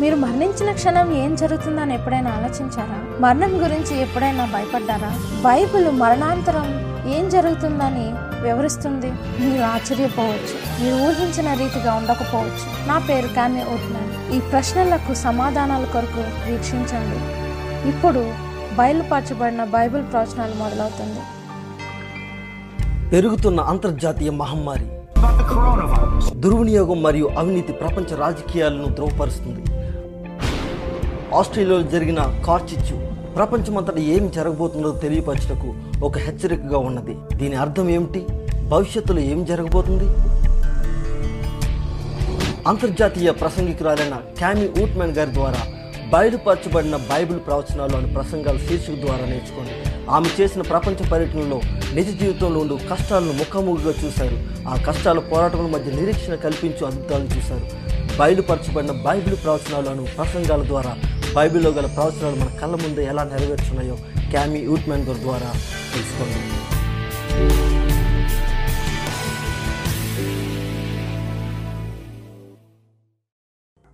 మీరు మరణించిన క్షణం ఏం జరుగుతుందని ఎప్పుడైనా ఆలోచించారా? మరణం గురించి ఎప్పుడైనా భయపడ్డారా? బైబిల్ మరణాంతరం ఏం జరుగుతుందని వివరిస్తుంది? మీరు ఆశ్చర్యపోవచ్చు. మీరు ఊహించిన రీతిగా ఉండకపోవచ్చు. నా పేరు కామి ఓట్మన్ ఈ ప్రశ్నలకు సమాధానాల కొరకు వీక్షించండి. ఇప్పుడు బయలుపరచబడిన బైబిల్ ప్రవచనాలు మొదలవుతుంది. పెరుగుతున్న అంతర్జాతీయ మహమ్మారి దుర్వినియోగం మరియు అవినీతి ప్రపంచ రాజకీయాలను ధ్రువపరుస్తుంది. ఆస్ట్రేలియాలో జరిగిన కార్చిచ్చు ప్రపంచమంతటా ఏం జరగబోతుందో తెలియపరచటకు ఒక హెచ్చరికగా ఉన్నది. దీని అర్థం ఏమిటి? భవిష్యత్తులో ఏం జరగబోతుంది? అంతర్జాతీయ ప్రసంగికురాలైన క్యామీ ఊట్మెన్ గారి ద్వారా బయలుపరచబడిన బైబిల్ ప్రవచనాలు అనే ప్రసంగాల శీర్షిక ద్వారా నేర్చుకోండి. ఆమె చేసిన ప్రపంచ పర్యటనలో నిజ జీవితంలో ఉండు కష్టాలను ముఖాముఖిగా చూశారు. ఆ కష్టాల పోరాటముల మధ్య నిరీక్షణ కల్పించు అద్భుతాలను చూశారు. బయలుపరచబడిన బైబిల్ ప్రవచనాలను ప్రసంగాల ద్వారా బైబిల్లో గల ప్రవచనాలు మన కళ్ళ ముందు ఎలా నెరవేర్చున్నాయో క్యామీ యూట్మెన్ గారి ద్వారా తెలుసుకోండి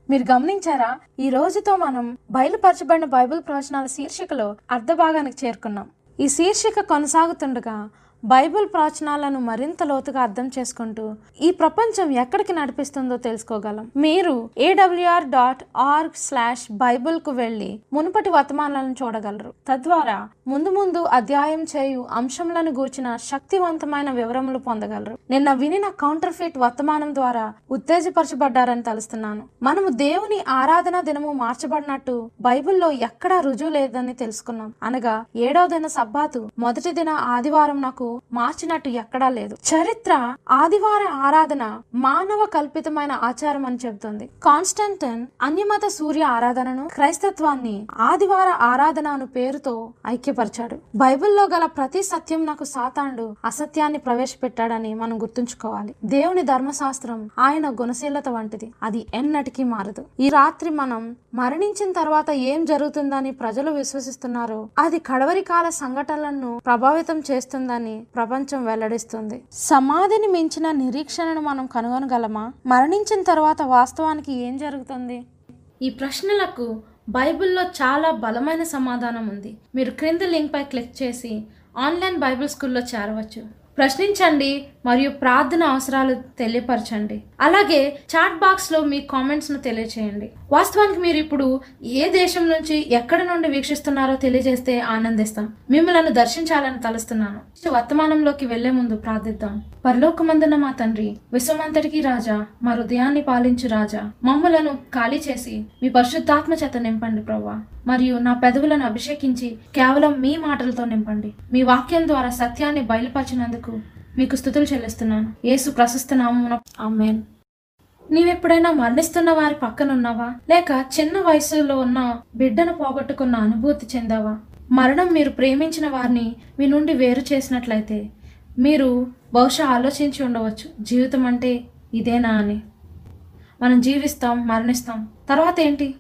మీరు గమనించారా? ఈ రోజుతో మనం బయలుపరచబడిన బైబిల్ ప్రవచనాల శీర్షికలో అర్ధ భాగానికి చేరుకున్నాం. ఈ శీర్షిక కొనసాగుతుండగా బైబిల్ ప్రవచనాలను మరింత లోతుగా అర్థం చేసుకుంటూ ఈ ప్రపంచం ఎక్కడికి నడిపిస్తుందో తెలుసుకోగలం. మీరు ఏడబ్ల్యూఆర్ డాట్ ఆర్గ్ స్లాష్ బైబిల్కు కు వెళ్ళి మునుపటి వర్తమానాలను చూడగలరు. తద్వారా ముందు ముందు అధ్యాయం చేయు అంశములను గూర్చిన శక్తివంతమైన వివరములు పొందగలరు. నిన్న వినిన కౌంటర్ ఫిట్ వర్తమానం ద్వారా ఉత్తేజపరచబడ్డారని తలుస్తున్నాను. మనము దేవుని ఆరాధన దినము మార్చబడినట్టు బైబిల్లో ఎక్కడా రుజువు లేదని తెలుసుకున్నాం. అనగా ఏడవ దిన సబ్బాతు మొదటి దిన ఆదివారం నాకు మార్చినట్టు ఎక్కడా లేదు. చరిత్ర ఆదివార ఆరాధన మానవ కల్పితమైన ఆచారం అని చెబుతుంది. కాన్స్టంటన్ అన్యమత సూర్య ఆరాధనను క్రైస్తత్వాన్ని ఆదివార ఆరాధన అను పేరుతో ఐక్యపరిచాడు. బైబిల్లో గల ప్రతి సత్యం నాకు సాతాండు అసత్యాన్ని ప్రవేశపెట్టాడని మనం గుర్తుంచుకోవాలి. దేవుని ధర్మశాస్త్రం ఆయన గుణశీలత వంటిది. అది ఎన్నటికీ మారదు. ఈ రాత్రి మనం మరణించిన తర్వాత ఏం జరుగుతుందని ప్రజలు విశ్వసిస్తున్నారో అది కడవరి కాల సంఘటనలను ప్రభావితం చేస్తుందని ప్రపంచం వెల్లడిస్తుంది. సమాధిని మించిన నిరీక్షణను మనం కనుగొనగలమా? మరణించిన తర్వాత వాస్తవానికి ఏం జరుగుతుంది? ఈ ప్రశ్నలకు బైబిల్లో చాలా బలమైన సమాధానం ఉంది. మీరు క్రింది లింక్ పై క్లిక్ చేసి ఆన్లైన్ బైబిల్ స్కూల్లో చేరవచ్చు. ప్రశ్నించండి మరియు ప్రార్థన అవసరాలు తెలియపరచండి. అలాగే చాట్ బాక్స్లో మీ కామెంట్స్ను తెలియచేయండి. వాస్తవానికి మీరు ఇప్పుడు ఏ దేశం నుంచి ఎక్కడ నుండి వీక్షిస్తున్నారో తెలియజేస్తే ఆనందిస్తాం. మిమ్మల్ని దర్శించాలని తలుస్తున్నాను. వర్తమానంలోకి వెళ్ళే ముందు ప్రార్థిద్దాం. పరలోకమందున మా తండ్రి విశ్వమంతటికి రాజా మా హృదయాన్ని పాలించు రాజా మమ్ములను ఖాళీ చేసి మీ పరిశుద్ధాత్మ చేత నింపండి ప్రభా మరియు నా పెదవులను అభిషేకించి కేవలం మీ మాటలతో నింపండి. మీ వాక్యం ద్వారా సత్యాన్ని బయలుపరిచినందుకు మీకు స్థుతులు చెల్లిస్తున్నాను. యేసు ప్రశస్త నామమున. ఆమేన్. నీవెప్పుడైనా మరణిస్తున్న వారి పక్కన ఉన్నావా లేక చిన్న వయసులో ఉన్న బిడ్డను పోగొట్టుకున్న అనుభూతి చెందావా? మరణం మీరు ప్రేమించిన వారిని మీ నుండి వేరు చేసినట్లయితే మీరు బహుశా ఆలోచించి ఉండవచ్చు జీవితం అంటే ఇదేనా అని. మనం జీవిస్తాం మరణిస్తాం. తర్వాత ఏంటి?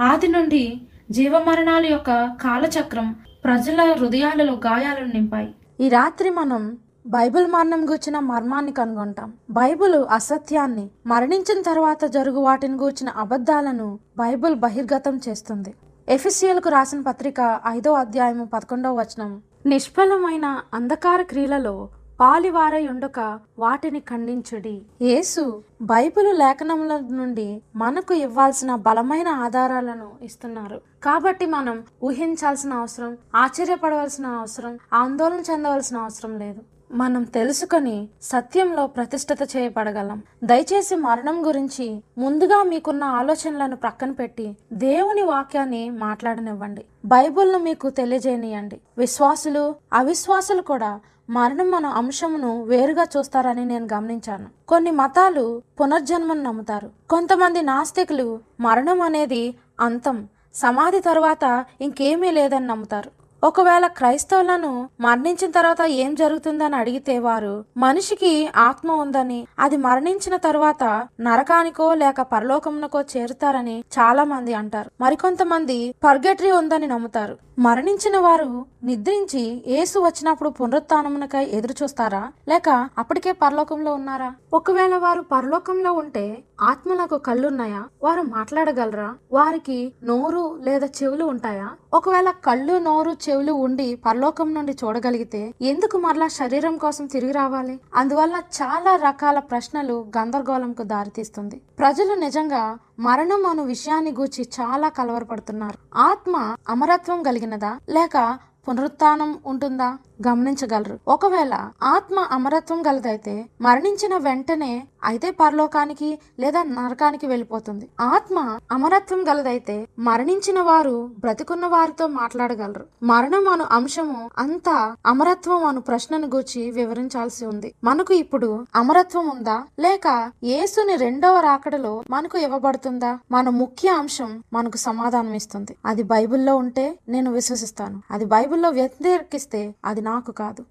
ఆది నుండి జీవమరణాల యొక్క కాలచక్రం ప్రజల హృదయాలలో గాయాలను నింపాయి. ఈ రాత్రి మనం బైబిల్ మరణం గూర్చిన మర్మాన్ని కనుగొంటాం. బైబిల్ అసత్యాన్ని మరణించిన తర్వాత జరుగు వాటిని గూర్చిన అబద్ధాలను బైబిల్ బహిర్గతం చేస్తుంది. ఎఫిసియల్కు రాసిన పత్రిక ఐదో అధ్యాయము పదకొండవ వచనం. నిష్ఫలమైన అంధకార క్రియలలో పాలివారయుండుక వాటిని ఖండించుడి. యేసు బైబిలు లేఖనముల నుండి మనకు ఇవ్వాల్సిన బలమైన ఆధారాలను ఇస్తున్నారు. కాబట్టి మనం ఊహించాల్సిన అవసరం ఆశ్చర్యపడవలసిన అవసరం ఆందోళన చెందవలసిన అవసరం లేదు. మనం తెలుసుకొని సత్యంలో ప్రతిష్టత చేయబడగలం. దయచేసి మరణం గురించి ముందుగా మీకున్న ఆలోచనలను ప్రక్కన పెట్టి దేవుని వాక్యాన్ని మాట్లాడనివ్వండి. బైబిల్ను మీకు తెలియజేయనియండి. విశ్వాసులు అవిశ్వాసులు కూడా మరణం మన అంశమును వేరుగా చూస్తారని నేను గమనించాను. కొన్ని మతాలు పునర్జన్మను నమ్ముతారు. కొంతమంది నాస్తికులు మరణం అనేది అంతం సమాధి తరువాత ఇంకేమీ లేదని నమ్ముతారు. ఒకవేళ క్రైస్తవులను మరణించిన తర్వాత ఏం జరుగుతుందని అడిగితే వారు మనిషికి ఆత్మ ఉందని అది మరణించిన తరువాత నరకానికో లేక పరలోకమునకో చేరుతారని చాలా మంది అంటారు. మరికొంతమంది పర్గటరీ ఉందని నమ్ముతారు. మరణించిన వారు నిద్రించి ఏసు వచ్చినప్పుడు పునరుత్నమునకై ఎదురు చూస్తారా లేక అప్పటికే పరలోకంలో ఉన్నారా? ఒకవేళ వారు పరలోకంలో ఉంటే ఆత్మలకు కళ్ళున్నాయా? వారు మాట్లాడగలరా? వారికి నోరు లేదా చెవులు ఉంటాయా? ఒకవేళ కళ్ళు నోరు చెవులు ఉండి పరలోకం నుండి చూడగలిగితే ఎందుకు మరలా శరీరం కోసం తిరిగి రావాలి? అందువల్ల చాలా రకాల ప్రశ్నలు గందరగోళంకు దారితీస్తుంది. ప్రజలు నిజంగా మరణం అను విషయాన్ని గూర్చి చాలా కలవరపడుతున్నారు. ఆత్మ అమరత్వం కలిగినదా? లేక పునరుత్నం ఉంటుందా? గమనించగలరు. ఒకవేళ ఆత్మ అమరత్వం గలదైతే మరణించిన వెంటనే అయితే పరలోకానికి లేదా నరకానికి వెళ్ళిపోతుంది. ఆత్మ అమరత్వం గలదైతే మరణించిన వారు బ్రతికున్న వారితో మాట్లాడగలరు. మరణం అను అంశము అంతా అమరత్వం అను ప్రశ్నను గూర్చి వివరించాల్సి ఉంది. మనకు ఇప్పుడు అమరత్వం ఉందా? లేక యేసుని రెండవ రాకడలో మనకు ఇవ్వబడుతుందా? మన ముఖ్య అంశం మనకు సమాధానం ఇస్తుంది అది బైబిల్లో ఉంటే నేను విశ్వసిస్తాను. అది బైబిల్లో వ్యతిరేకిస్తే అది నాకు కాదు.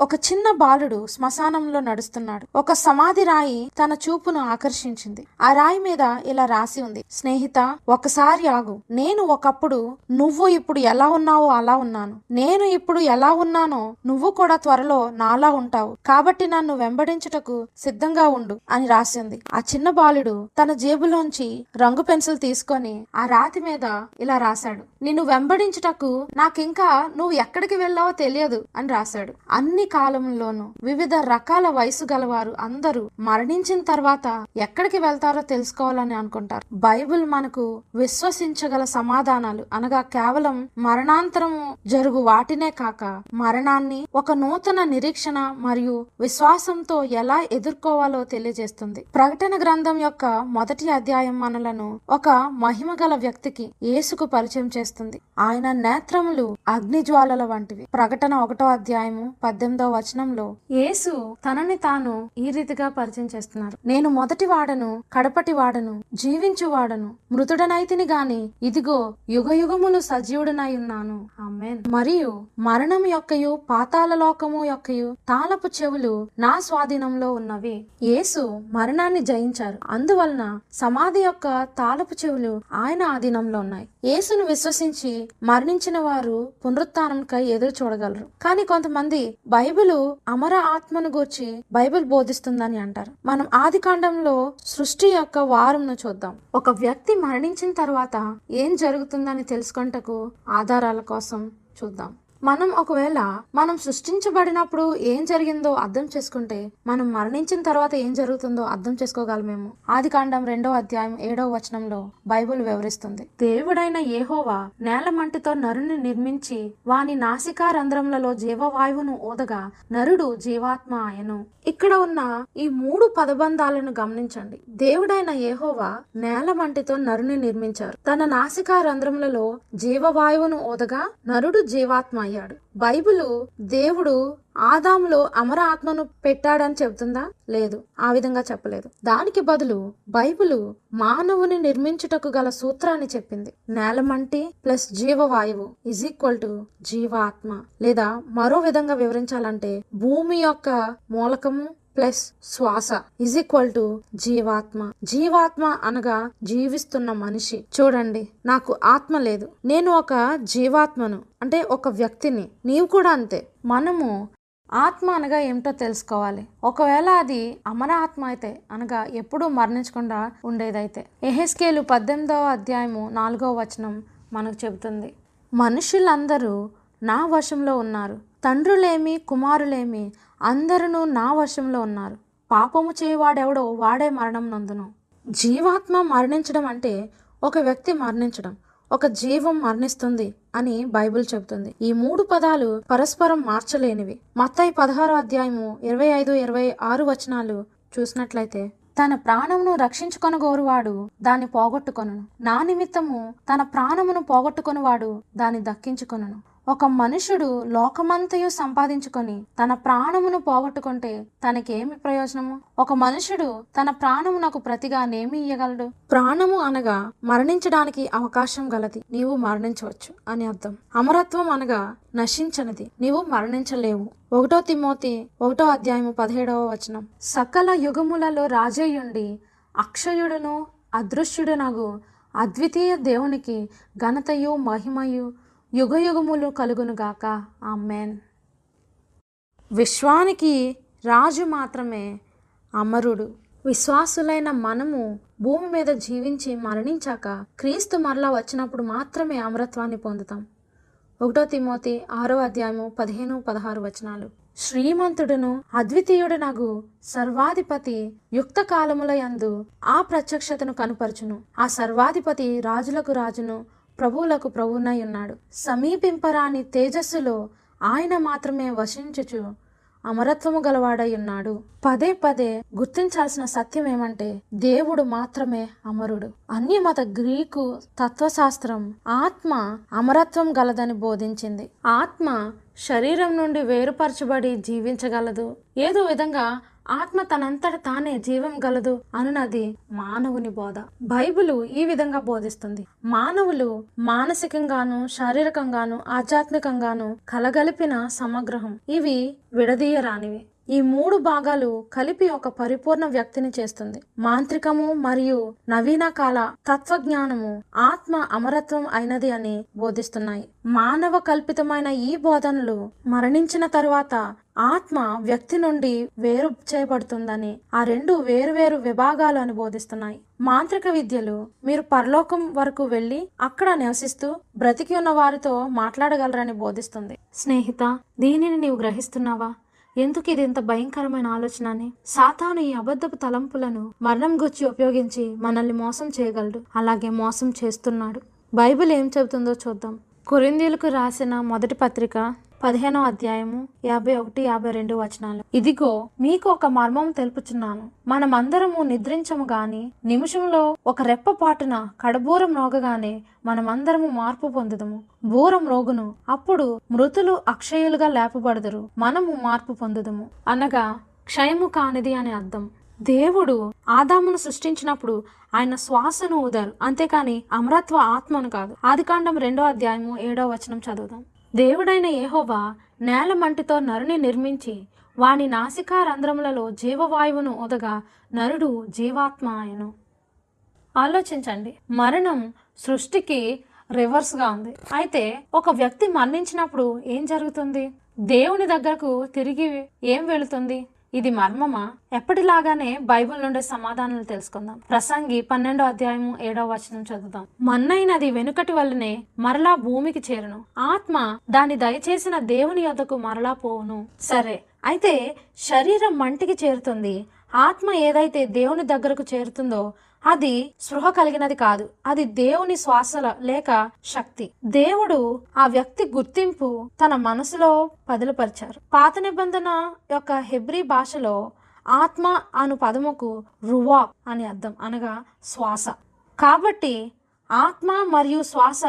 ఒక చిన్న బాలుడు శ్మశానంలో నడుస్తున్నాడు. ఒక సమాధి రాయి తన చూపును ఆకర్షించింది. ఆ రాయి మీద ఇలా రాసి ఉంది. స్నేహిత ఒకసారి ఆగు. నేను ఒకప్పుడు నువ్వు ఇప్పుడు ఎలా ఉన్నావో అలా ఉన్నాను. నేను ఇప్పుడు ఎలా ఉన్నానో నువ్వు కూడా త్వరలో నాలా ఉంటావు. కాబట్టి నన్ను వెంబడించుటకు సిద్ధంగా ఉండు అని రాసింది. ఆ చిన్న బాలుడు తన జేబులోంచి రంగు పెన్సిల్ తీసుకొని ఆ రాతి మీద ఇలా రాశాడు. నిన్ను వెంబడించుటకు నాకింకా నువ్వు ఎక్కడికి వెళ్ళావో తెలియదు అని రాశాడు. అన్ని కాలంలోనూ వివిధ రకాల వయసు గలవారు అందరూ మరణించిన తర్వాత ఎక్కడికి వెళ్తారో తెలుసుకోవాలని అనుకుంటారు. బైబిల్ మనకు విశ్వసించగల సమాధానాలు అనగా కేవలం మరణాంతరము జరుగు వాటినే కాక మరణాన్ని ఒక నూతన నిరీక్షణ మరియు విశ్వాసంతో ఎలా ఎదుర్కోవాలో తెలియజేస్తుంది. ప్రకటన గ్రంథం యొక్క మొదటి అధ్యాయం మనలను ఒక మహిమ గల వ్యక్తికి యేసుకు పరిచయం చేస్తుంది. ఆయన నేత్రములు అగ్నిజ్వాలల వంటివి. ప్రకటన ఒకటో అధ్యాయము పద్దెనిమిది వచనంలో యేసు తనని తాను ఈ రీతిగా పరిచయం చేస్తున్నారు. నేను మొదటి వాడను కడపటి వాడను జీవించు వాడను మృతుడనైతిని గాని ఇదిగో యుగ యుగములు సజీవుడనై ఉన్నాను. ఆమేన్. మరియు మరణం యొక్కయు పాతాల లోకము యొక్కయు తాళపు చెవులు నా స్వాధీనంలో ఉన్నవి. యేసు మరణాన్ని జయించారు. అందువలన సమాధి యొక్క తాళపు చెవులు ఆయన ఆధీనంలో ఉన్నాయి. యేసును విశ్వసించి మరణించిన వారు పునరుత్నంకై ఎదురు చూడగలరు. కానీ కొంతమంది బైబిల్ అమర ఆత్మను గూర్చి బైబిల్ బోధిస్తుందని అంటారు. మనం ఆది కాండంలో సృష్టి యొక్క వారంను చూద్దాం. ఒక వ్యక్తి మరణించిన తర్వాత ఏం జరుగుతుందని తెలుసుకుంటకు ఆధారాల కోసం చూద్దాం. మనం ఒకవేళ మనం సృష్టించబడినప్పుడు ఏం జరిగిందో అర్థం చేసుకుంటే మనం మరణించిన తర్వాత ఏం జరుగుతుందో అర్థం చేసుకోగలమేమో ఆది కాండం రెండో అధ్యాయం ఏడో వచనంలో బైబిల్ వివరిస్తుంది. దేవుడైన ఏహోవా నేల మంటితో నరుని నిర్మించి వాని నాసికా రంధ్రములలో జీవవాయువును ఊదగా నరుడు జీవాత్మ ఆయను. ఇక్కడ ఉన్న ఈ మూడు పదబంధాలను గమనించండి. దేవుడైన ఏహోవా నేల మంటితో నరుని నిర్మించారు. తన నాసికా రంధ్రములలో జీవవాయువును ఊదగా నరుడు జీవాత్మ అయ్యాడు. బైబిలు దేవుడు ఆదాములో అమర ఆత్మను పెట్టాడని చెబుతుందా? లేదు. ఆ విధంగా చెప్పలేదు. దానికి బదులు బైబిలు మానవుని నిర్మించుటకు గల సూత్రాన్ని చెప్పింది. నేలమంటి ప్లస్ జీవవాయువు ఇజ్ ఈక్వల్ టు జీవాత్మ. లేదా మరో విధంగా వివరించాలంటే భూమి యొక్క మూలకము ప్లస్ శ్వాస ఇజ్ ఈక్వల్ టు జీవాత్మ. జీవాత్మ అనగా జీవిస్తున్న మనిషి. చూడండి నాకు ఆత్మ లేదు. నేను ఒక జీవాత్మను అంటే ఒక వ్యక్తిని. నీవు కూడా అంతే. మనము ఆత్మ అనగా ఏమిటో తెలుసుకోవాలి. ఒకవేళ అది అమర ఆత్మ అయితే అనగా ఎప్పుడూ మరణించకుండా ఉండేదైతే. ఎహెస్కేలు పద్దెనిమిదవ అధ్యాయము నాలుగవ వచనం మనకు చెబుతుంది. మనుషులందరూ నా వశంలో ఉన్నారు. తండ్రులేమి కుమారులేమి అందరూ నా వశంలో ఉన్నారు. పాపము చేయవాడెవడో వాడే మరణం నందును. జీవాత్మ మరణించడం అంటే ఒక వ్యక్తి మరణించడం ఒక జీవం మరణిస్తుంది అని బైబిల్ చెబుతుంది. ఈ మూడు పదాలు పరస్పరం మార్చలేనివి. మత్తాయి పదహారో అధ్యాయము ఇరవై ఐదు ఇరవై ఆరు వచనాలు చూసినట్లయితే తన ప్రాణమును రక్షించుకొనగోరువాడు దాన్ని పోగొట్టుకొనును. నా నిమిత్తము తన ప్రాణమును పోగొట్టుకొనివాడు దాన్ని దక్కించుకొనును. ఒక మనుషుడు లోకమంతయు సంపాదించుకొని తన ప్రాణమును పోగొట్టుకుంటే తనకేమి ప్రయోజనము? ఒక మనుషుడు తన ప్రాణమునకు ప్రతిగా నేమి ఇయ్యగలడు? ప్రాణము అనగా మరణించడానికి అవకాశం గలది. నీవు మరణించవచ్చు అని అర్థం. అమరత్వం అనగా నశించనిది. నీవు మరణించలేవు. ఒకటో తిమోతి ఒకటో అధ్యాయము పదిహేడవ వచనం. సకల యుగములలో రాజయ్యుండి అక్షయుడును అదృశ్యుడునగు అద్వితీయ దేవునికి ఘనతయు మహిమయు యుగయుగములు కలుగునుగాక ఆమెన్. విశ్వానికి రాజు మాత్రమే అమరుడు. విశ్వాసులైన మనము భూమి మీద జీవించి మరణించాక క్రీస్తు మరలా వచ్చినప్పుడు మాత్రమే అమరత్వాన్ని పొందుతాం. ఒకటో తిమోతి ఆరో అధ్యాయము పదిహేను పదహారు వచనాలు. శ్రీమంతుడును అద్వితీయుడునగు సర్వాధిపతి యుక్త కాలముల యందు ఆ ప్రత్యక్షతను కనుపరచును. ఆ సర్వాధిపతి రాజులకు రాజును ప్రభువులకు ప్రభునై ఉన్నాడు సమీపింపరాని తేజస్సులో ఆయన మాత్రమే వశించుచు అమరత్వము గలవాడై ఉన్నాడు పదే పదే గుర్తించాల్సిన సత్యం ఏమంటే దేవుడు మాత్రమే అమరుడు. అన్యమత గ్రీకు తత్వశాస్త్రం ఆత్మ అమరత్వం గలదని బోధించింది. ఆత్మ శరీరం నుండి వేరుపరచబడి జీవించగలదు. ఏదో విధంగా ఆత్మ తనంతట తానే జీవం గలదు అనునది మానవుని బోధ. బైబిలు ఈ విధంగా బోధిస్తుంది. మానవులు మానసికంగాను శారీరకంగాను ఆధ్యాత్మికంగాను కలగలిపిన సమగ్రహం. ఇవి విడదీయరానివి. ఈ మూడు భాగాలు కలిపి ఒక పరిపూర్ణ వ్యక్తిని చేస్తుంది. మాంత్రికము మరియు నవీన కాల తత్వజ్ఞానము ఆత్మ అమరత్వం అయినది అని బోధిస్తున్నాయి. మానవ కల్పితమైన ఈ బోధనలు మరణించిన తరువాత ఆత్మ వ్యక్తి నుండి వేరు చేయబడుతుందని ఆ రెండు వేరువేరు విభాగాలు అని బోధిస్తున్నాయి. మాంత్రిక విద్యలు మీరు పరలోకం వరకు వెళ్ళి అక్కడ నివసిస్తూ బ్రతికి ఉన్న వారితో మాట్లాడగలరని బోధిస్తుంది. స్నేహిత దీనిని నీవు గ్రహిస్తున్నావా? ఎందుకు ఇది ఇంత భయంకరమైన ఆలోచన అని? సాతాను ఈ అబద్ధపు తలంపులను మరణం గుచ్చి ఉపయోగించి మనల్ని మోసం చేయగలడు. అలాగే మోసం చేస్తున్నాడు. బైబిల్ ఏం చెబుతుందో చూద్దాం. కొరిందీలకు రాసిన మొదటి పత్రిక పదిహేనో అధ్యాయము యాభై ఒకటి యాభై రెండు వచనాలు. ఇదిగో మీకు ఒక మర్మం తెలుపుచున్నాను. మనమందరము నిద్రించము గాని నిమిషంలో ఒక రెప్ప పాటున కడబూరం రోగగానే మనమందరము మార్పు పొందుదము. బూరం రోగును అప్పుడు మృతులు అక్షయులుగా లేపబడదురు. మనము మార్పు పొందుదము. అనగా క్షయము కానిది అని అర్థం. దేవుడు ఆదామును సృష్టించినప్పుడు ఆయన శ్వాసను ఊదారు. అంతేకాని అమరత్వ ఆత్మను కాదు. ఆదికాండం రెండో అధ్యాయము ఏడో వచనం చదువుదాం. దేవుడైన ఏహోవా నేల మంటితో నరుని నిర్మించి వాని నాసికా రంధ్రములలో జీవవాయువును ఉదగా నరుడు జీవాత్మ ఆయను. ఆలోచించండి. మరణం సృష్టికి రివర్స్గా ఉంది. అయితే ఒక వ్యక్తి మరణించినప్పుడు ఏం జరుగుతుంది? దేవుని దగ్గరకు తిరిగి ఏం వెళుతుంది? ఇది మర్మమా? ఎప్పటిలాగానే బైబిల్ నుండి సమాధానాలు తెలుసుకుందాం. ప్రసంగి పన్నెండో అధ్యాయము ఏడో వచనం చదువుదాం. మన్నైనది వెనుకటి వల్లనే మరలా భూమికి చేరును. ఆత్మ దాని దయచేసిన దేవుని యొద్దకు మరలా పోవును. సరే అయితే శరీరం మంటికి చేరుతుంది. ఆత్మ ఏదైతే దేవుని దగ్గరకు చేరుతుందో అది స్పృహ కలిగినది కాదు. అది దేవుని శ్వాసల లేక శక్తి. దేవుడు ఆ వ్యక్తి గుర్తింపు తన మనసులో పదిలపరిచారు పాత నిబంధన యొక్క హెబ్రీ భాషలో ఆత్మ అను పదముకు రువా అని అర్థం అనగా శ్వాస. కాబట్టి ఆత్మ మరియు శ్వాస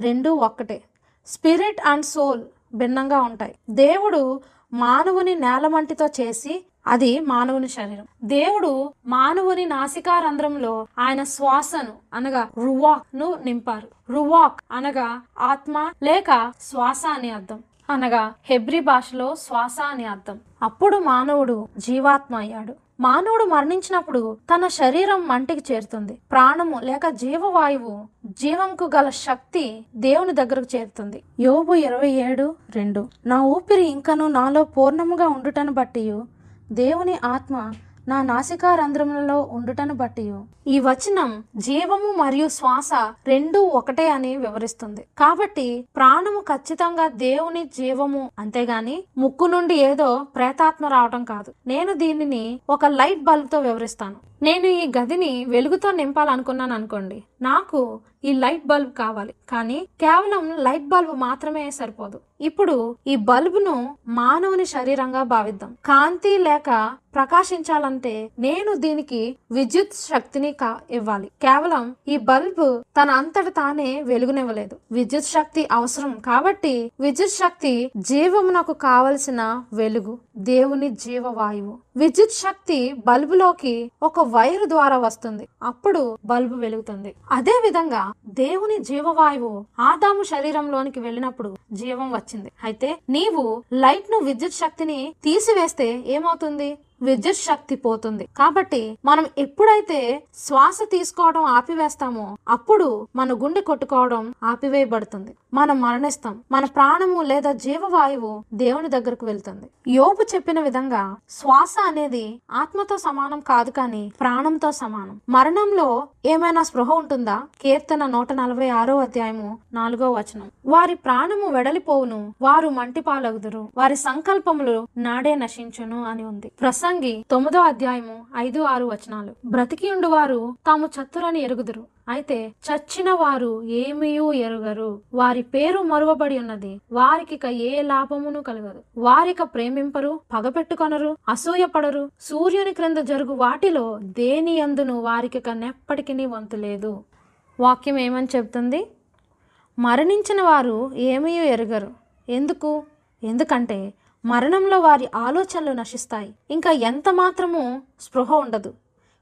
రెండూ ఒక్కటే. స్పిరిట్ అండ్ సోల్ భిన్నంగా ఉంటాయి. దేవుడు మానవుని నేలమంటితో చేసి అది మానవుని శరీరం. దేవుడు మానవుని నాసికా రంధ్రంలో ఆయన శ్వాసను అనగా రువాక్ను నింపారు. రువాక్ అనగా ఆత్మ లేక శ్వాస అని అర్థం. అనగా హెబ్రి భాషలో శ్వాస అని అర్థం. అప్పుడు మానవుడు జీవాత్మ అయ్యాడు. మానవుడు మరణించినప్పుడు తన శరీరం మంటికి చేరుతుంది. ప్రాణము లేక జీవవాయువు జీవంకు గల శక్తి దేవుని దగ్గరకు చేరుతుంది. యోబు ఇరవై ఏడు రెండు. నా ఊపిరి ఇంకను నాలో పూర్ణముగా ఉండుటను బట్టి దేవుని ఆత్మ నా నాసికా రంధ్రములలో ఉండుటను బట్టి ఈ వచనం జీవము మరియు శ్వాస రెండూ ఒకటే అని వివరిస్తుంది. కాబట్టి ప్రాణము ఖచ్చితంగా దేవుని జీవము అంతేగాని ముక్కు నుండి ఏదో ప్రేతాత్మ రావటం కాదు. నేను దీనిని ఒక లైట్ బల్బ్తో వివరిస్తాను. నేను ఈ గదిని వెలుగుతో నింపాలనుకున్నాను అనుకోండి. నాకు ఈ లైట్ బల్బ్ కావాలి. కానీ కేవలం లైట్ బల్బ్ మాత్రమే సరిపోదు. ఇప్పుడు ఈ బల్బును మానవుని శరీరంగా భావిద్దాం. కాంతి లేక ప్రకాశించాలంటే నేను దీనికి విద్యుత్ శక్తిని కా ఇవ్వాలి. కేవలం ఈ బల్బ్ తన అంతట తానే వెలుగునివ్వలేదు. విద్యుత్ శక్తి అవసరం కాబట్టి విద్యుత్ శక్తి జీవమునకు కావలసిన వెలుగు దేవుని జీవవాయువు. విద్యుత్ శక్తి బల్బులోకి ఒక వైరు ద్వారా వస్తుంది. అప్పుడు బల్బు వెలుగుతుంది. అదే విధంగా దేవుని జీవవాయువు ఆదాము శరీరంలోనికి వెళ్ళినప్పుడు జీవం వచ్చింది. అయితే నీవు లైట్ను విద్యుత్ శక్తిని తీసివేస్తే ఏమవుతుంది? విద్యుత్ శక్తి పోతుంది. కాబట్టి మనం ఎప్పుడైతే శ్వాస తీసుకోవడం ఆపివేస్తామో అప్పుడు మన గుండె కొట్టుకోవడం ఆపివేయబడుతుంది. మనం మరణిస్తాం. మన ప్రాణము లేదా జీవవాయువు దేవుని దగ్గరకు వెళ్తుంది. యోపు చెప్పిన విధంగా శ్వాస అనేది ఆత్మతో సమానం కాదు కానీ ప్రాణంతో సమానం. మరణంలో ఏమైనా స్పృహ ఉంటుందా? కీర్తన నూట నలభై ఆరో అధ్యాయము నాలుగో వచనం. వారి ప్రాణము వెడలిపోవును వారు మంటి పాలగుదురు వారి సంకల్పములు నాడే నశించును అని ఉంది. ప్రసంగ తొమ్మిదో అధ్యాయము ఐదు ఆరు వచనాలు. బ్రతికి ఉండు వారు తాము చత్తురని ఎరుగుదురు. అయితే చచ్చిన వారు ఏమీయూ ఎరుగరు. వారి పేరు మరువబడి ఉన్నది. వారికిక ఏ లాభమును కలగదు. వారిక ప్రేమింపరు పగపెట్టుకొనరు అసూయపడరు. సూర్యుని క్రింద జరుగు వాటిలో దేని అందును వారికిక నెప్పటికి వంతు లేదు. వాక్యం ఏమని చెప్తుంది మరణించిన వారు ఏమీ ఎరగరు. ఎందుకు? ఎందుకంటే మరణంలో వారి ఆలోచనలు నశిస్తాయి. ఇంకా ఎంత మాత్రము స్పృహ ఉండదు.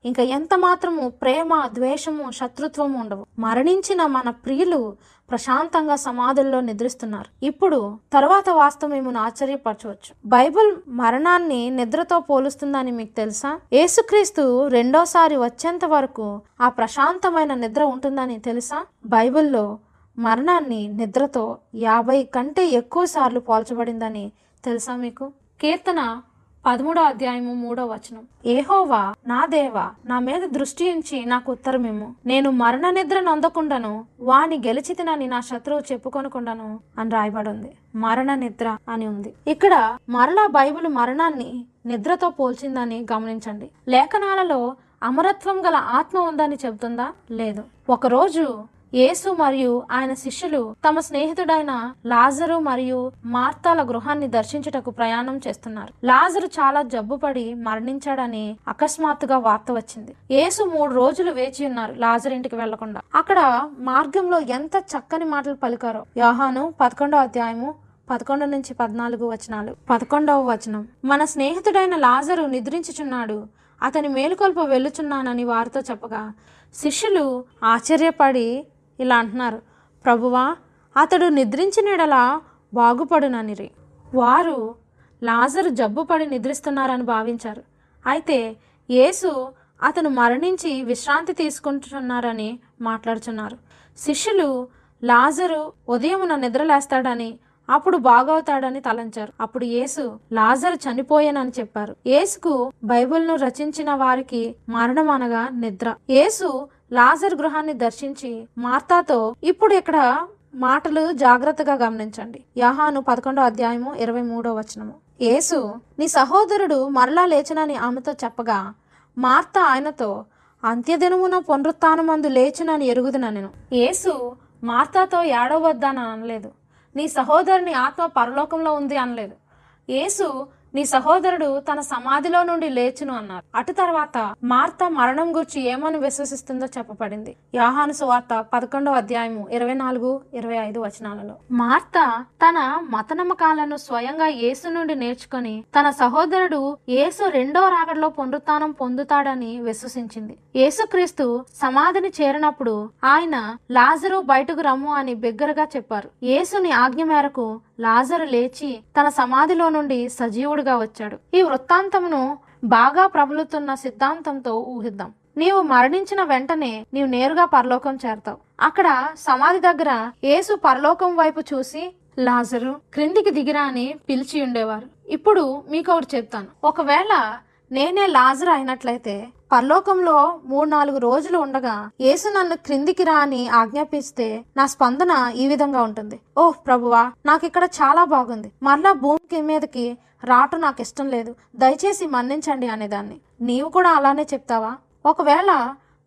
ఇంకా ఎంత మాత్రము ప్రేమ ద్వేషము శత్రుత్వము ఉండవు. మరణించిన మన ప్రియులు ప్రశాంతంగా సమాధుల్లో నిద్రిస్తున్నారు. ఇప్పుడు తర్వాత వాస్తవం ఏమో ఆశ్చర్యపరచవచ్చు. బైబిల్ మరణాన్ని నిద్రతో పోలుస్తుందని మీకు తెలుసా? యేసుక్రీస్తు రెండోసారి వచ్చేంత వరకు ఆ ప్రశాంతమైన నిద్ర ఉంటుందని తెలుసా? బైబిల్లో మరణాన్ని నిద్రతో యాభై కంటే ఎక్కువ సార్లు పోల్చబడిందని తెలుసా మీకు? కీర్తన పదమూడో అధ్యాయము మూడో వచనం. ఏహోవా నా దేవా నా మీద దృష్టి ఉంచి నాకు ఉత్తరమేమో నేను మరణ నిద్ర నొందకుండాను వాని గెలిచితినని నా శత్రువు చెప్పుకొనకుండాను అని రాయబడి ఉంది మరణ నిద్ర అని ఉంది. ఇక్కడ మరలా బైబిల్ మరణాన్ని నిద్రతో పోల్చిందని గమనించండి. లేఖనాలలో అమరత్వం గల ఆత్మ ఉందని చెబుతుందా? లేదు. ఒకరోజు యేసు మరియు ఆయన శిష్యులు తమ స్నేహితుడైన లాజరు మరియు మార్తాల గృహాన్ని దర్శించుటకు ప్రయాణం చేస్తున్నారు. లాజరు చాలా జబ్బుపడి మరణించాడని అకస్మాత్తుగా వార్త వచ్చింది. యేసు మూడు రోజులు వేచి ఉన్నారు లాజర్ ఇంటికి వెళ్ళకుండా. అక్కడ మార్గంలో ఎంత చక్కని మాటలు పలికారో. యోహాను పదకొండో అధ్యాయము పదకొండు నుంచి పద్నాలుగు వచనాలు. పదకొండవ వచనం. మన స్నేహితుడైన లాజరు నిద్రించుచున్నాడు. అతని మేలుకొల్ప వెళ్ళుచున్నానని వారితో చెప్పగా శిష్యులు ఆశ్చర్యపడి ఇలా అంటున్నారు. ప్రభువా అతడు నిద్రించినడలా బాగుపడుననిరి. వారు లాజరు జబ్బుపడి నిద్రిస్తున్నారని భావించారు. అయితే యేసు అతను మరణించి విశ్రాంతి తీసుకుంటున్నారని మాట్లాడుచున్నారు. శిష్యులు లాజరు ఉదయమున నిద్రలేస్తాడని అప్పుడు బాగవుతాడని తలంచారు. అప్పుడు యేసు లాజరు చనిపోయానని చెప్పారు. యేసుకు బైబిల్ను రచించిన వారికి మరణం అనగా నిద్ర. యేసు లాజర్ గృహాన్ని దర్శించి మార్తాతో ఇప్పుడు ఇక్కడ మాటలు జాగ్రత్తగా గమనించండి. యాహాను పదకొండో అధ్యాయము ఇరవై మూడో వచనము. యేసు నీ సహోదరుడు మరలా లేచనని ఆమెతో చెప్పగా మార్త ఆయనతో అంత్యదినమున పునరుత్నమందు లేచునని ఎరుగుదున నేను? యేసు మార్తాతో ఏడవద్దని అనలేదు. నీ సహోదరుని ఆత్మ పరలోకంలో ఉంది అనలేదు. యేసు నీ సహోదరుడు తన సమాధిలో నుండి లేచును అన్నారు. అటు తర్వాత మార్త మరణం గురించి ఏమని విశ్వసిస్తుందో చెప్పబడింది. యాహాను సువార్త పదకొండవ అధ్యాయము ఇరవై నాలుగు ఇరవై ఐదు వచనాలలో. మార్త తన మత నమ్మకాలను స్వయంగా యేసు నుండి నేర్చుకుని తన సహోదరుడు యేసు రెండో రాకడలో పునరుత్నం పొందుతాడని విశ్వసించింది. యేసుక్రీస్తు సమాధిని చేరినప్పుడు ఆయన లాజరు బయటకు రమ్ము అని బిగ్గరగా చెప్పారు. యేసుని ఆజ్ఞ మేరకు లాజరు లేచి తన సమాధిలో నుండి సజీవుడిగా వచ్చాడు. ఈ వృత్తాంతమును బాగా ప్రబలుతున్న సిద్ధాంతంతో ఊహిద్దాం. నీవు మరణించిన వెంటనే నీవు నేరుగా పరలోకం చేరతావు. అక్కడ సమాధి దగ్గర యేసు పరలోకం వైపు చూసి లాజరు క్రిందికి దిగిరా అని పిలిచి ఉండేవారు. ఇప్పుడు మీకు ఒకటి చెప్తాను. ఒకవేళ నేనే లాజర్ అయినట్లయితే పరలోకంలో మూడు నాలుగు రోజులు ఉండగా యేసు నన్ను క్రిందికి రా అని ఆజ్ఞాపిస్తే నా స్పందన ఈ విధంగా ఉంటుంది. ఓహ్ ప్రభువా నాకు ఇక్కడ చాలా బాగుంది. మరలా భూమికి మీదకి రావటం నాకు ఇష్టం లేదు. దయచేసి మన్నించండి అనేదాన్ని. నీవు కూడా అలానే చెప్తావా? ఒకవేళ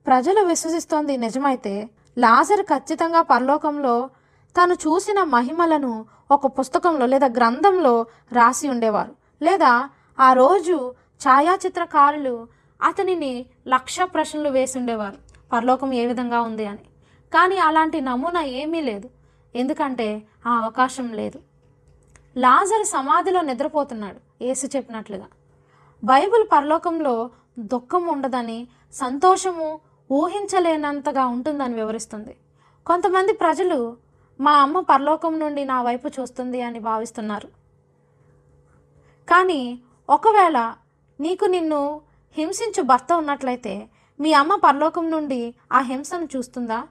ప్రజలు విశ్వసిస్తోంది నిజమైతే లాజర్ ఖచ్చితంగా పరలోకంలో తను చూసిన మహిమలను ఒక పుస్తకంలో లేదా గ్రంథంలో రాసి ఉండేవారు. లేదా ఆ రోజు ఛాయాచిత్రకారులు అతనిని లక్ష ప్రశ్నలు వేసుండేవారు. పరలోకం ఏ విధంగా ఉంది అని. కానీ అలాంటి నమూనా ఏమీ లేదు. ఎందుకంటే ఆ అవకాశం లేదు. లాజర్ సమాధిలో నిద్రపోతున్నాడు. యేసు చెప్పినట్లుగా. బైబిల్ పరలోకంలో దుఃఖం ఉండదని సంతోషము ఊహించలేనంతగా ఉంటుందని వివరిస్తుంది. కొంతమంది ప్రజలు మా అమ్మ పరలోకం నుండి నా వైపు చూస్తుంది అని భావిస్తున్నారు. కానీ ఒకవేళ నీకు నిన్ను హింసించు భర్త ఉన్నట్లయితే మీ అమ్మ పరలోకం నుండి ఆ హింసను చూస్తుందా?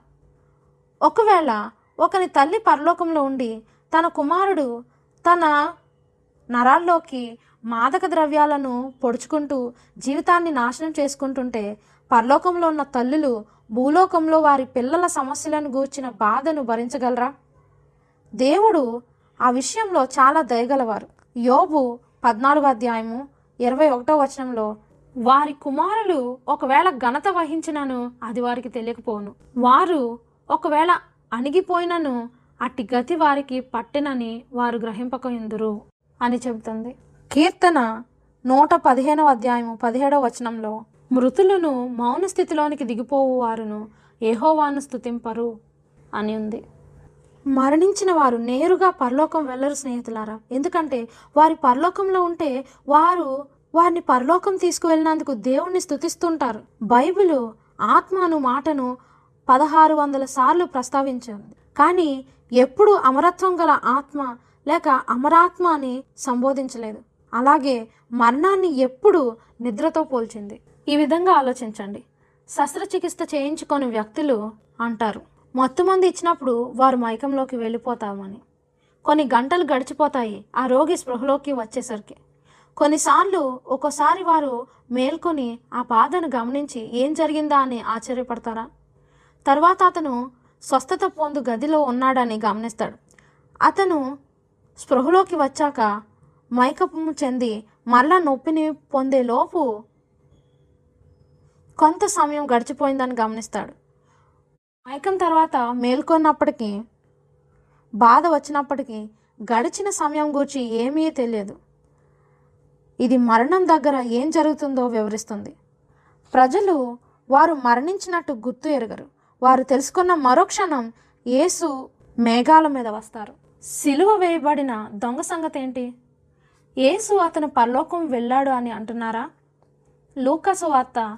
ఒకవేళ ఒకని తల్లి పరలోకంలో ఉండి తన కుమారుడు తన నరాల్లోకి మాదక ద్రవ్యాలను పొడుచుకుంటూ జీవితాన్ని నాశనం చేసుకుంటుంటే పరలోకంలో ఉన్న తల్లులు భూలోకంలో వారి పిల్లల సమస్యలను గూర్చిన బాధను భరించగలరా? దేవుడు ఆ విషయంలో చాలా దయగలవారు. యోబు పద్నాలుగో అధ్యాయము ఇరవై ఒకటో వచనంలో వారి కుమారులు ఒకవేళ ఘనత వహించినను అది వారికి తెలియకపోను వారు ఒకవేళ అణిగిపోయినను అట్టి గతి వారికి పట్టినని వారు గ్రహింపక ఎందురు అని చెబుతుంది. కీర్తన నూట పదిహేనవ అధ్యాయము పదిహేడవ వచనంలో మృతులను మౌన స్థితిలోనికి దిగిపోవు వారును ఏహోవాను స్తుతింపరు అని ఉంది. మరణించిన వారు నేరుగా పరలోకం వెళ్ళరు స్నేహితులారా. ఎందుకంటే వారి పరలోకంలో ఉంటే వారు వారిని పరలోకం తీసుకువెళ్ళినందుకు దేవుణ్ణి స్థుతిస్తుంటారు బైబిల్ ఆత్మను మాటను పదహారు వందల సార్లు ప్రస్తావించింది కానీ ఎప్పుడు అమరత్వం గల ఆత్మ లేక అమరాత్మ అని సంబోధించలేదు. అలాగే మరణాన్ని ఎప్పుడు నిద్రతో పోల్చింది. ఈ విధంగా ఆలోచించండి. శస్త్రచికిత్స చేయించుకొని వ్యక్తులు అంటారు మత్తుమంది ఇచ్చినప్పుడు వారు మైకంలోకి వెళ్ళిపోతామని. కొన్ని గంటలు గడిచిపోతాయి ఆ రోగి స్పృహలోకి వచ్చేసరికి. కొన్నిసార్లు ఒక్కోసారి వారు మేల్కొని ఆ బాధను గమనించి ఏం జరిగిందా అని ఆశ్చర్యపడతారా? తర్వాత అతను స్వస్థత పొందు గదిలో ఉన్నాడని గమనిస్తాడు. అతను స్పృహలోకి వచ్చాక మైకపము చెంది మరలా నొప్పిని పొందేలోపు కొంత సమయం గడిచిపోయిందని గమనిస్తాడు. మైకం తర్వాత మేల్కొన్నప్పటికీ బాధ వచ్చినప్పటికీ గడిచిన సమయం గురించి ఏమీ తెలియదు. ఇది మరణం దగ్గర ఏం జరుగుతుందో వివరిస్తుంది. ప్రజలు వారు మరణించినట్టు గుర్తు ఎరగరు. వారు తెలుసుకున్న మరో క్షణం యేసు మేఘాల మీద వస్తారు. సిలువ వేయబడిన దొంగ సంగతి ఏంటి? యేసు అతను పరలోకం వెళ్ళాడు అని అంటున్నారా? లూకసు వార్త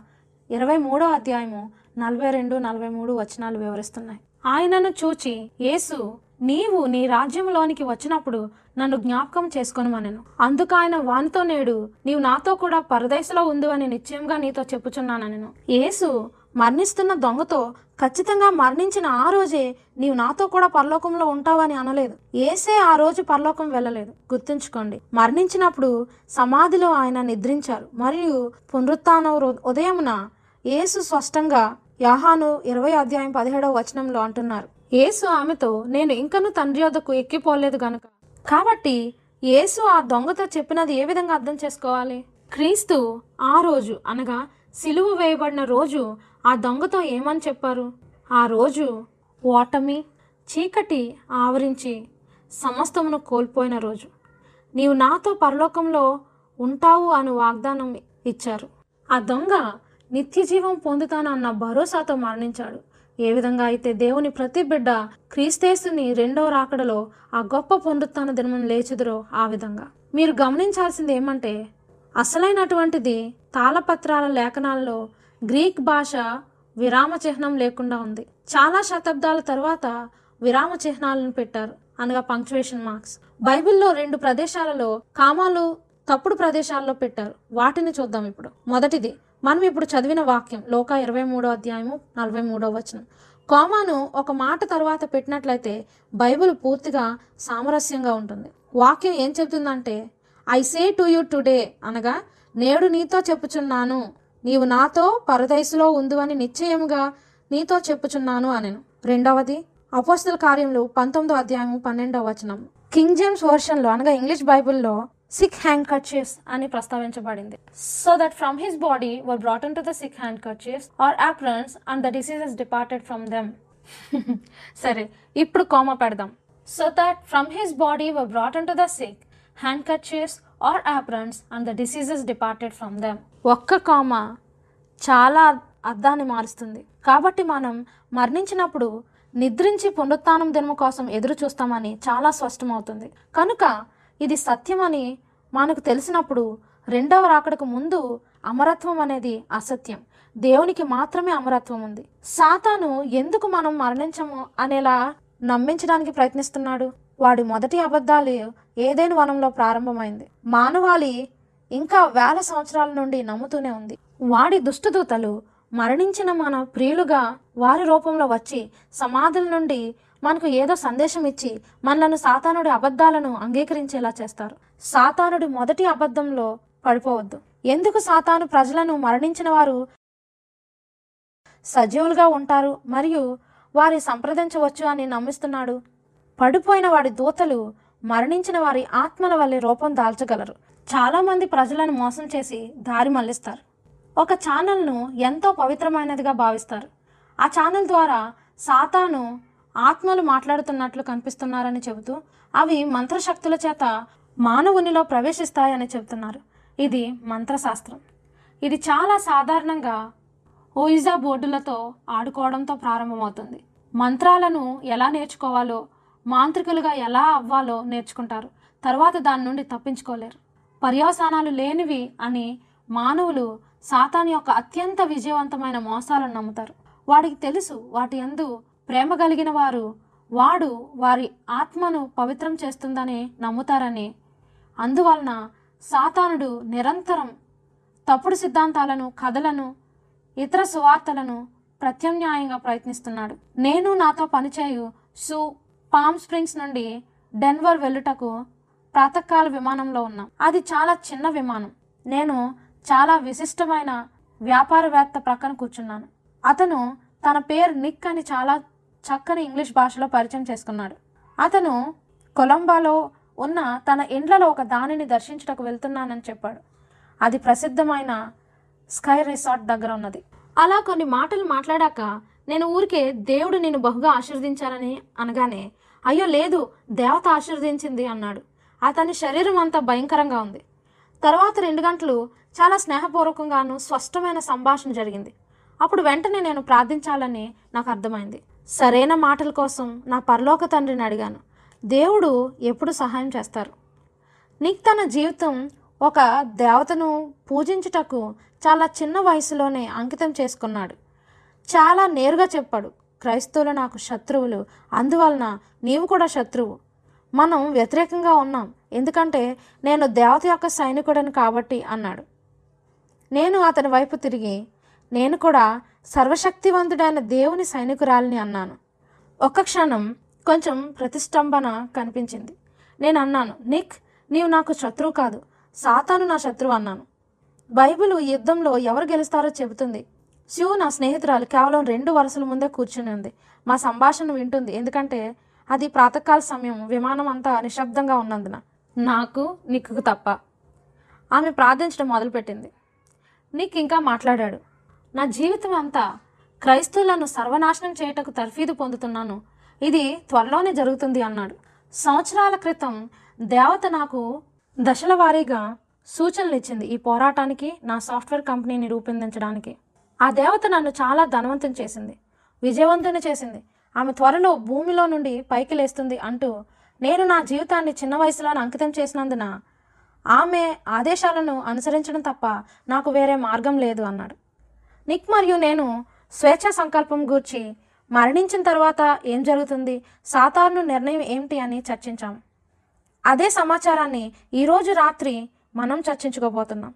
ఇరవై మూడో అధ్యాయము నలభై రెండు నలభై మూడు వచనాలు వివరిస్తున్నాయి. ఆయనను చూచి యేసు నీవు నీ రాజ్యంలోనికి వచ్చినప్పుడు నన్ను జ్ఞాపకం చేసుకొనమనెను. అందుకు ఆయన వానితో నేడు నీవు నాతో కూడా పరదేశంలో ఉందు అని నిశ్చయంగా నీతో చెప్పుచున్నానను యేసు మరణిస్తున్న దొంగతో ఖచ్చితంగా మరణించిన ఆ రోజే నీవు నాతో కూడా పరలోకంలో ఉంటావని అనలేదు. ఏసే ఆ రోజు పరలోకం వెళ్ళలేదు. గుర్తుంచుకోండి మరణించినప్పుడు సమాధిలో ఆయన నిద్రించారు. మరియు పునరుత్నం ఉదయమున యేసు స్పష్టంగా యాహాను ఇరవై అధ్యాయం పదిహేడవ వచనంలో అంటున్నారు. యేసు ఆమెతో నేను ఇంకను తండ్రి వద్దకు ఎక్కిపోలేదు గనుక. కాబట్టి యేసు ఆ దొంగతో చెప్పినది ఏ విధంగా అర్థం చేసుకోవాలి? క్రీస్తు ఆ రోజు అనగా సిలువ వేయబడిన రోజు ఆ దొంగతో ఏమని చెప్పారు? ఆ రోజు ఓటమి చీకటి ఆవరించి సమస్తమును కోల్పోయిన రోజు. నీవు నాతో పరలోకంలో ఉంటావు అని వాగ్దానం ఇచ్చారు. ఆ దొంగ నిత్య జీవం పొందుతానన్న భరోసాతో మరణించాడు. ఏ విధంగా అయితే దేవుని ప్రతి బిడ్డ క్రీస్తేసుని రెండవ రాకడలో ఆ గొప్ప పునరుత్న దినం లేచుదురో ఆ విధంగా. మీరు గమనించాల్సింది ఏమంటే అసలైనటువంటిది తాళపత్రాల లేఖనాల్లో గ్రీక్ భాష విరామ చిహ్నం లేకుండా ఉంది. చాలా శతాబ్దాల తర్వాత విరామ చిహ్నాలను పెట్టారు. అనగా పంక్చువేషన్ మార్క్స్ బైబిల్లో రెండు ప్రదేశాలలో కామాలు తప్పుడు ప్రదేశాల్లో పెట్టారు. వాటిని చూద్దాం ఇప్పుడు. మొదటిది మనం ఇప్పుడు చదివిన వాక్యం లోక ఇరవై మూడో అధ్యాయము నలభై మూడో వచనం. కోమాను ఒక మాట తర్వాత పెట్టినట్లయితే బైబిల్ పూర్తిగా సామరస్యంగా ఉంటుంది. వాక్యం ఏం చెబుతుందంటే I say to you today అనగా నేడు నీతో చెప్పుచున్నాను నీవు నాతో పరదైసులో ఉందు అని నిశ్చయముగా నీతో చెప్పుచున్నాను అనెను. రెండవది అపోస్తల కార్యంలో పంతొమ్మిదో అధ్యాయము పన్నెండవ వచనం. కింగ్ జేమ్స్ వర్షన్లో అనగా ఇంగ్లీష్ బైబిల్లో సిక్ హ్యాండ్ కర్చీఫ్స్ అని ప్రస్తావించబడింది. So that from his body were brought to the sick handkerchiefs or aprons and the diseases departed from them సరే ఇప్పుడు కోమ పెడదాం. So that from his body were brought to the sick handkerchiefs or aprons and the diseases departed from them ఒక్క comma చాలా అర్థాన్ని మారుస్తుంది. కాబట్టి మనం మరణించినప్పుడు నిద్రించి పునరుత్నం దినము కోసం ఎదురు చూస్తామని చాలా స్పష్టమవుతుంది. కనుక ఇది సత్యమని మనకు తెలిసినప్పుడు రెండవ రాకడకు ముందు అమరత్వం అనేది అసత్యం. దేవునికి మాత్రమే అమరత్వం ఉంది. సాతాను ఎందుకు మనం మరణించము అనేలా నమ్మించడానికి ప్రయత్నిస్తున్నాడు. వాడి మొదటి అబద్ధాలు ఏదైనా వనంలో ప్రారంభమైంది. మానవాళి ఇంకా వేల సంవత్సరాల నుండి నమ్ముతూనే ఉంది. వాడి దుష్టదూతలు మరణించిన మన ప్రియులుగా వారి రూపంలో వచ్చి సమాధుల నుండి మనకు ఏదో సందేశం ఇచ్చి మనలను సాతానుడి అబద్ధాలను అంగీకరించేలా చేస్తారు. సాతానుడి మొదటి అబద్ధంలో పడిపోవద్దు. ఎందుకు సాతాను ప్రజలను మరణించిన వారు సజీవులుగా ఉంటారు మరియు వారి సంప్రదించవచ్చు అని నమ్మిస్తున్నాడు? పడిపోయిన వాడి దూతలు మరణించిన వారి ఆత్మల వల్లే రూపం దాల్చగలరు. చాలామంది ప్రజలను మోసం చేసి దారి మళ్ళిస్తారు. ఒక ఛానల్ను ఎంతో పవిత్రమైనదిగా భావిస్తారు. ఆ ఛానల్ ద్వారా సాతాను ఆత్మలు మాట్లాడుతున్నట్లు కనిపిస్తున్నారని చెబుతూ అవి మంత్రశక్తుల చేత మానవునిలో ప్రవేశిస్తాయని చెబుతున్నారు. ఇది మంత్రశాస్త్రం. ఇది చాలా సాధారణంగా ఓయిజా బోర్డులతో ఆడుకోవడంతో ప్రారంభమవుతుంది. మంత్రాలను ఎలా నేర్చుకోవాలో మాంత్రికులుగా ఎలా అవ్వాలో నేర్చుకుంటారు. తర్వాత దాని నుండి తప్పించుకోలేరు. పర్యవసానాలు లేనివి అని మానవులు సాతాన్ యొక్క అత్యంత విజయవంతమైన మోసాలను నమ్ముతారు. వాడికి తెలుసు వాటి యందు ప్రేమ కలిగిన వారు వాడు వారి ఆత్మను పవిత్రం చేస్తుందని నమ్ముతారని అందువలన సాతానుడు నిరంతరం తప్పుడు సిద్ధాంతాలను కథలను ఇతర సువార్తలను ప్రత్యామ్నాయంగా ప్రయత్నిస్తున్నాడు. నేను నాతో పనిచేయు సు పామ్ స్ప్రింగ్స్ నుండి డెన్వర్ వెళ్ళుటకు ప్రాతకాల విమానంలో ఉన్నాం. అది చాలా చిన్న విమానం. నేను చాలా విశిష్టమైన వ్యాపారవేత్త ప్రక్కన కూర్చున్నాను. అతను తన పేరు నిక్ అని చాలా చక్కని ఇంగ్లీష్ భాషలో పరిచయం చేసుకున్నాడు. అతను కొలంబాలో ఉన్న తన ఇండ్లలో ఒక దానిని దర్శించుటకు వెళ్తున్నానని చెప్పాడు. అది ప్రసిద్ధమైన స్కై రిసార్ట్ దగ్గర ఉన్నది. అలా కొన్ని మాటలు మాట్లాడాక నేను ఊరికే దేవుడు నేను బహుగా ఆశీర్వదించాలని అనగానే అయ్యో లేదు దేవత ఆశీర్వదించింది అన్నాడు. అతని శరీరం అంతా భయంకరంగా ఉంది. తర్వాత రెండు గంటలు చాలా స్నేహపూర్వకంగాను స్పష్టమైన సంభాషణ జరిగింది. అప్పుడు వెంటనే నేను ప్రార్థించాలని నాకు అర్థమైంది. సరైన మాటల కోసం నా పరలోక తండ్రిని అడిగాను. దేవుడు ఎప్పుడు సహాయం చేస్తారు? నిక్ తన జీవితం ఒక దేవతను పూజించుటకు చాలా చిన్న వయసులోనే అంకితం చేసుకున్నాడు. చాలా నేరుగా చెప్పాడు క్రైస్తవులు నాకు శత్రువులు అందువలన నీవు కూడా శత్రువు. మనం వ్యతిరేకంగా ఉన్నాం ఎందుకంటే నేను దేవత యొక్క సైనికుడని కాబట్టి అన్నాడు. నేను అతని వైపు తిరిగి నేను కూడా సర్వశక్తివంతుడైన దేవుని సైనికురాలిని అన్నాను. ఒక్క క్షణం కొంచెం ప్రతిష్టంభన కనిపించింది. నేను అన్నాను నిక్ నీవు నాకు శత్రువు కాదు. సాతాను నా శత్రువు అన్నాను. బైబిల్ యుద్ధంలో ఎవరు గెలుస్తారో చెబుతుంది. శివు నా స్నేహితురాలు. కేవలం రెండు వరుసల ముందే కూర్చుని ఉంది. మా సంభాషణ వింటుంది. ఎందుకంటే అది ప్రాతకాల సమయం. విమానం అంతా నిశ్శబ్దంగా ఉన్నందున. నాకు నిక్కు తప్ప. ఆమె ప్రార్థించడం మొదలుపెట్టింది. నిక్ ఇంకా మాట్లాడాడు. నా జీవితం అంతా క్రైస్తవులను సర్వనాశనం చేయటకు తర్ఫీదు పొందుతున్నాను. ఇది త్వరలోనే జరుగుతుంది అన్నాడు. సంవత్సరాల క్రితం దేవత నాకు దశల వారీగా సూచనలు ఇచ్చింది ఈ పోరాటానికి నా సాఫ్ట్వేర్ కంపెనీని రూపొందించడానికి. ఆ దేవత నన్ను చాలా ధనవంతం చేసింది విజయవంతుని చేసింది. ఆమె త్వరలో భూమిలో నుండి పైకి లేస్తుంది అంటూ నేను నా జీవితాన్ని చిన్న వయసులోనే అంకితం చేసినందున ఆమె ఆదేశాలను అనుసరించడం తప్ప నాకు వేరే మార్గం లేదు అన్నాడు. నిక్ మరియు నేను స్వేచ్ఛ సంకల్పం గూర్చి మరణించిన తర్వాత ఏం జరుగుతుంది? సాధారణ నిర్ణయం ఏమిటి అని చర్చించాం. అదే సమాచారాన్ని ఈరోజు రాత్రి మనం చర్చించుకోబోతున్నాం.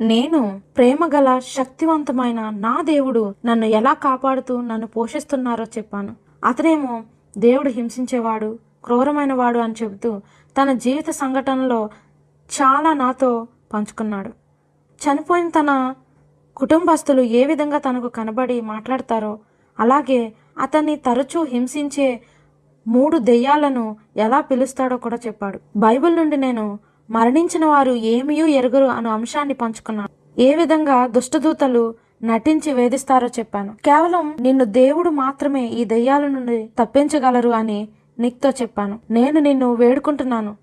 నేను ప్రేమగల శక్తివంతమైన నా దేవుడు నన్ను ఎలా కాపాడుతూ నన్ను పోషిస్తున్నారో చెప్పాను. అతనేమో దేవుడు హింసించేవాడు క్రూరమైన వాడు అని చెబుతూ తన జీవిత సంఘటనలో చాలా నాతో పంచుకున్నాడు. చనిపోయిన తన కుటుంబస్తులు ఏ విధంగా తనకు కనబడి మాట్లాడతారో అలాగే అతన్ని తరచూ హింసించే మూడు దెయ్యాలను ఎలా పిలుస్తాడో కూడా చెప్పాడు. బైబిల్ నుండి నేను మరణించిన వారు ఏమీయూ ఎరుగరు అనే అంశాన్ని పంచుకున్నాను. ఏ విధంగా దుష్టదూతలు నటించి వేధిస్తారో చెప్పాను. కేవలం నిన్ను దేవుడు మాత్రమే ఈ దెయ్యాల నుండి తప్పించగలరు అని నిక్తో చెప్పాను. నేను నిన్ను వేడుకుంటున్నాను.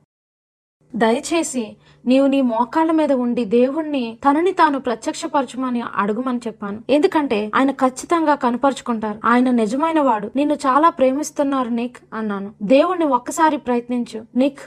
దయచేసి నీవు నీ మోకాళ్ళ మీద ఉండి దేవుణ్ణి తనని తాను ప్రత్యక్షపరచమని అడుగుమని చెప్పాను. ఎందుకంటే ఆయన ఖచ్చితంగా కనపరుచుకుంటారు. ఆయన నిజమైన వాడు. నిన్ను చాలా ప్రేమిస్తున్నారు నిక్ అన్నాను. దేవుణ్ణి ఒక్కసారి ప్రయత్నించు నిక్.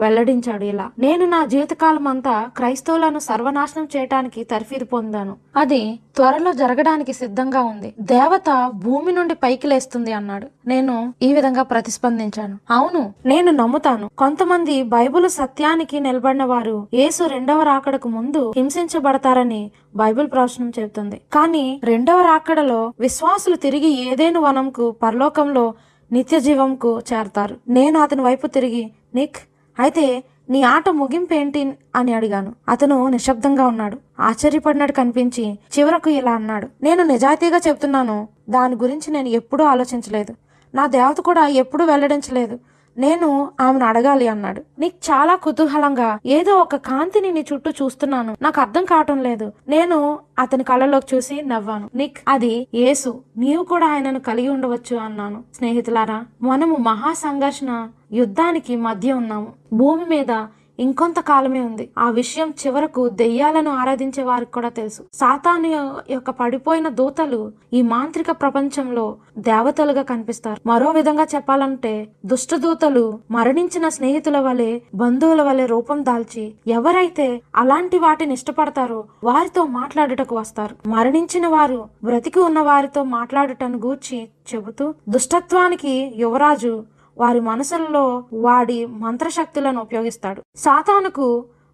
వెల్లడించాడు ఇలా. నేను నా జీవితకాలం అంతా క్రైస్తవులను సర్వనాశనం చేయటానికి తర్ఫీదు పొందాను. అది త్వరలో జరగడానికి సిద్ధంగా ఉంది. దేవత భూమి నుండి పైకి లేస్తుంది అన్నాడు. నేను ఈ విధంగా ప్రతిస్పందించాను. అవును నేను నమ్ముతాను. కొంతమంది బైబిల్ సత్యానికి నిలబడిన వారు యేసు రెండవ రాకడకు ముందు హింసించబడతారని బైబిల్ ప్రవచనం చెబుతుంది. కానీ రెండవ రాకడలో విశ్వాసులు తిరిగి ఏదేను వనంకు పరలోకంలో నిత్య జీవంకు చేరతారు. నేను అతని వైపు తిరిగి నిక్ అయితే నీ ఆట ముగింపేంటి అని అడిగాను. అతను నిశ్శబ్దంగా ఉన్నాడు. ఆశ్చర్యపడినట్టు కనిపించి చివరకు ఇలా అన్నాడు. నేను నిజాయితీగా చెప్తున్నాను దాని గురించి నేను ఎప్పుడూ ఆలోచించలేదు. నా దేవత కూడా ఎప్పుడూ వెల్లడించలేదు. నేను ఆమెను అడగాలి అన్నాడు. నీకు చాలా కుతూహలంగా ఏదో ఒక కాంతిని నీ చుట్టూ చూస్తున్నాను. నాకు అర్థం కావటం లేదు. నేను అతని కళ్ళలోకి చూసి నవ్వాను. నిక్ అది యేసు. నీవు కూడా ఆయనను కలిగి ఉండవచ్చు అన్నాను. స్నేహితులారా మనము మహా సంఘర్షణ యుద్ధానికి మధ్య ఉన్నాము. భూమి మీద ఇంకొంతకాలమే ఉంది. ఆ విషయం చివరకు దెయ్యాలను ఆరాధించే వారికి కూడా తెలుసు. సాతాను యొక్క పడిపోయిన దూతలు ఈ మాంత్రిక ప్రపంచంలో దేవతలుగా కనిపిస్తారు. మరో విధంగా చెప్పాలంటే దుష్ట దూతలు మరణించిన స్నేహితుల వలె బంధువుల వలె రూపం దాల్చి ఎవరైతే అలాంటి వాటిని ఇష్టపడతారో వారితో మాట్లాడుటకు వస్తారు. మరణించిన వారు బ్రతికి ఉన్న వారితో మాట్లాడటం గూర్చి చెబుతూ దుష్టత్వానికి యువరాజు వారి మనసుల్లో వాడి మంత్రశక్తులను ఉపయోగిస్తాడు. సాతానుకు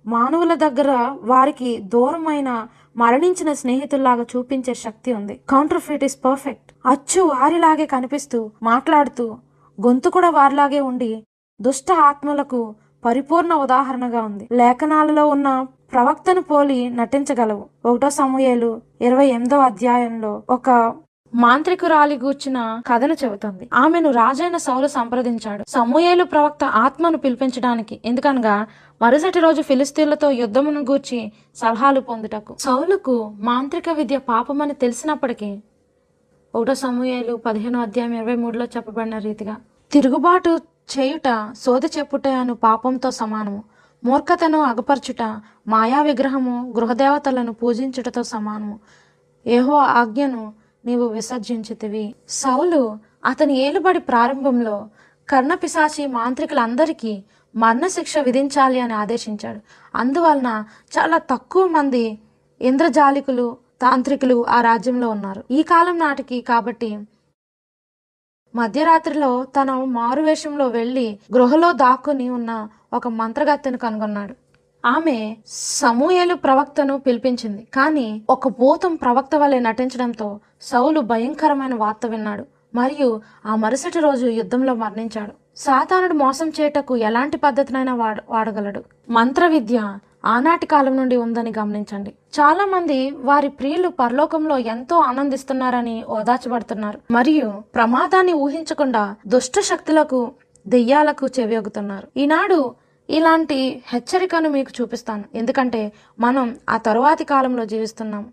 మానవుల దగ్గర వారికి దూరమైన మరణించిన స్నేహితుల్లాగా చూపించే శక్తి ఉంది. Counterfeit is perfect. అచ్చు వారిలాగే కనిపిస్తూ మాట్లాడుతూ గొంతు కూడా వారిలాగే ఉండి దుష్ట ఆత్మలకు పరిపూర్ణ ఉదాహరణగా ఉంది. లేఖనాలలో ఉన్న ప్రవక్తను పోలి నటించగలవు. ఒకటో సమూహలు ఇరవై ఎనిమిదో అధ్యాయంలో ఒక మాంత్రికురాలి గూర్చిన కథను చెబుతుంది. ఆమెను రాజైన సౌలు సంప్రదించాడు. సమూయేలు ప్రవక్త ఆత్మను పిలిపించడానికి. ఎందుకనగా మరుసటి రోజు ఫిలిస్తీన్లతో యుద్ధమును గూర్చి సలహాలు పొందుటకు. సౌలుకు మాంత్రిక విద్య పాపమని తెలిసినప్పటికీ ఒకటో సమూహేలు పదిహేనో అధ్యాయం ఇరవై మూడులో చెప్పబడిన రీతిగా తిరుగుబాటు చేయుట సోది చెప్పుట అను పాపంతో సమానము. మూర్ఖతను అగపరచుట మాయా విగ్రహము గృహదేవతలను పూజించుటతో సమానము. ఏహో ఆజ్ఞను నీవు విసర్జించితివి. సౌలు అతని ఏలుబడి ప్రారంభంలో కర్ణపిశాచి మాంత్రికులందరికీ మరణశిక్ష విధించాలి అని ఆదేశించాడు. అందువలన చాలా తక్కువ మంది ఇంద్రజాలికులు తాంత్రికులు ఆ రాజ్యంలో ఉన్నారు. ఈ కాలం నాటికి కాబట్టి మధ్యరాత్రిలో తన మారువేషంలో వెళ్ళి గృహలో దాక్కుని ఉన్న ఒక మంత్రగత్తెను కనుగొన్నాడు. ఆమె సమూయేలు ప్రవక్తను పిలిపించింది. కానీ ఒక భూతం ప్రవక్త వలె నటించడంతో సౌలు భయంకరమైన వార్త విన్నాడు. మరియు ఆ మరుసటి రోజు యుద్ధంలో మరణించాడు. సాతానుడు మోసం చేయటకు ఎలాంటి పద్ధతినైనా వాడ వాడగలడు. మంత్ర విద్య ఆనాటి కాలం నుండి ఉందని గమనించండి. చాలా మంది వారి ప్రియులు పరలోకంలో ఎంతో ఆనందిస్తున్నారని ఓదార్చబడుతున్నారు. మరియు ప్రమాదాన్ని ఊహించకుండా దుష్ట శక్తులకు దెయ్యాలకు చెవియొగుతున్నారు ఈనాడు ఇలాంటి హెచ్చరికను మీకు చూపిస్తాను. ఎందుకంటే మనం ఆ తరువాతి కాలంలో జీవిస్తున్నాం.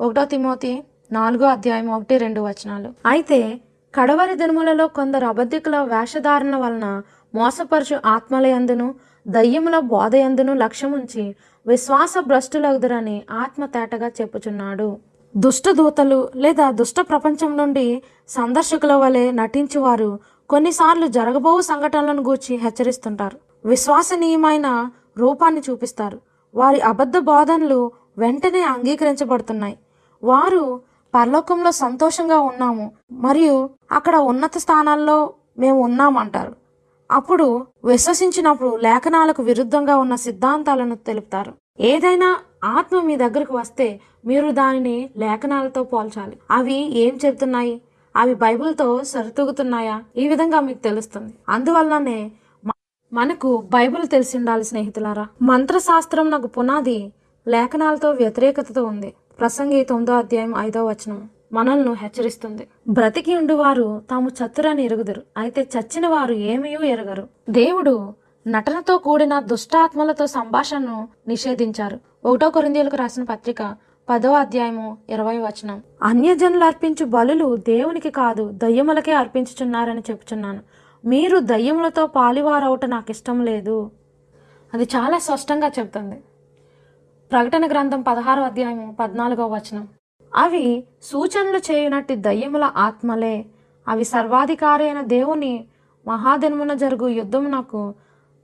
ఒకటో తిమోతి నాలుగో అధ్యాయం ఒకటి రెండు వచనాలు. అయితే కడవరి దినములలో కొందరు అబద్ధికుల వేషధారణ వలన మోసపరచు ఆత్మలయందును దయ్యముల బోధయందును లక్ష్యముంచి విశ్వాస భ్రష్టులగుదురని ఆత్మ తేటగా చెప్పుచున్నాడు. దుష్ట దూతలు లేదా దుష్ట ప్రపంచం నుండి సందర్శకుల వలె నటించేవారు కొన్నిసార్లు జరగబోవు సంఘటనలను గూర్చి హెచ్చరిస్తుంటారు. విశ్వసనీయమైన రూపాన్ని చూపిస్తారు. వారి అబద్ధ బోధనలు వెంటనే అంగీకరించబడుతున్నాయి. వారు పరలోకంలో సంతోషంగా ఉన్నాము మరియు అక్కడ ఉన్నత స్థానాల్లో మేము ఉన్నామంటారు. అప్పుడు విశ్వసించినప్పుడు లేఖనాలకు విరుద్ధంగా ఉన్న సిద్ధాంతాలను తెలుపుతారు. ఏదైనా ఆత్మ మీ దగ్గరకు వస్తే మీరు దానిని లేఖనాలతో పోల్చాలి. అవి ఏం చెబుతున్నాయి? అవి బైబిల్తో సరితూగుతున్నాయా? ఈ విధంగా మీకు తెలుస్తుంది. అందువల్లనే మనకు బైబిల్ తెలిసి ఉండాలి స్నేహితులారా. మంత్రశాస్త్రం నాకు పునాది లేఖనాలతో వ్యతిరేకతతో ఉంది. ప్రసంగి తొమ్మిదో అధ్యాయం ఐదో వచనం మనల్ని హెచ్చరిస్తుంది. బ్రతికి ఉండువారు తాము చతురని ఎరుగుదురు. అయితే చచ్చిన వారు ఏమయో ఎరగరు. దేవుడు నటనతో కూడిన దుష్టాత్మలతో సంభాషణను నిషేధించారు. ఒకటో కొరిందేలకు రాసిన పత్రిక పదో అధ్యాయము ఇరవై వచనం. అన్యజనులు అర్పించు బలులు దేవునికి కాదు దయ్యములకే అర్పించుచున్నారని చెప్పుచున్నాను. మీరు దయ్యములతో పాలివారవుట నాకు ఇష్టం లేదు. అది చాలా స్పష్టంగా చెబుతుంది. ప్రకటన గ్రంథం పదహారో అధ్యాయము పద్నాలుగో వచనం. అవి సూచనలు చేయునట్టి దయ్యముల ఆత్మలే. అవి సర్వాధికారి అయిన దేవుని మహాదినమున జరుగు యుద్ధమునకు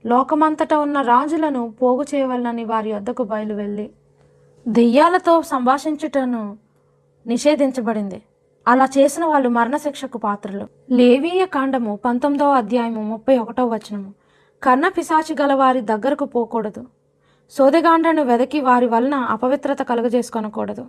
లోకమంతటా ఉన్న రాజులను పోగు చేయవలనని వారి వద్దకు బయలు వెళ్ళి దెయ్యాలతో సంభాషించుటను నిషేధించబడింది. అలా చేసిన వాళ్ళు మరణశిక్షకు పాత్రలు. లేవీయ కాండము పంతొమ్మిదవ అధ్యాయము ముప్పై ఒకటో వచనము. కన్న పిశాచి గల వారి దగ్గరకు పోకూడదు. సోదెగాండ్రను వెదకి వారి వలన అపవిత్రత కలుగజేసుకొనకూడదు.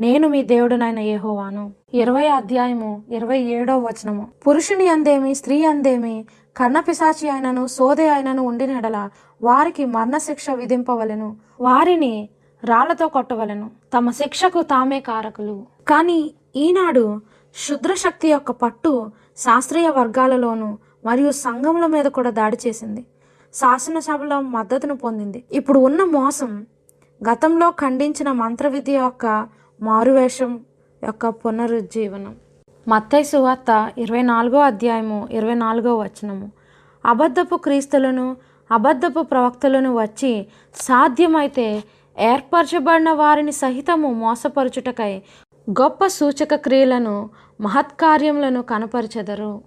నేను మీ దేవుడునైన ఏహోవాను ఇరవై అధ్యాయము ఇరవై ఏడో వచనము. పురుషుని అందేమి స్త్రీ అందేమి కర్ణపిశాచి అయినను సోదే అయినను ఉండినెడల వారికి మరణశిక్ష విధింపవలెను. వారిని రాళ్ళతో కొట్టవలెను. తమ శిక్షకు తామే కారకులు. కానీ ఈనాడు శుద్రశక్తి యొక్క పట్టు శాస్త్రీయ వర్గాలలోనూ మరియు సంఘముల మీద కూడా దాడి చేసింది. శాసనసభలో మద్దతును పొందింది. ఇప్పుడు ఉన్న మోసం గతంలో ఖండించిన మంత్ర విద్య యొక్క మారువేషం యొక్క పునరుజ్జీవనం. మత్తయి సువార్త ఇరవై నాలుగో అధ్యాయము ఇరవై నాలుగో వచనము. అబద్ధపు క్రీస్తులను అబద్ధపు ప్రవక్తలను వచ్చి సాధ్యమైతే ఏర్పరచబడిన వారిని సహితము మోసపరుచుటకై గొప్ప సూచక క్రియలను మహత్కార్యములను కనపరచెదరు.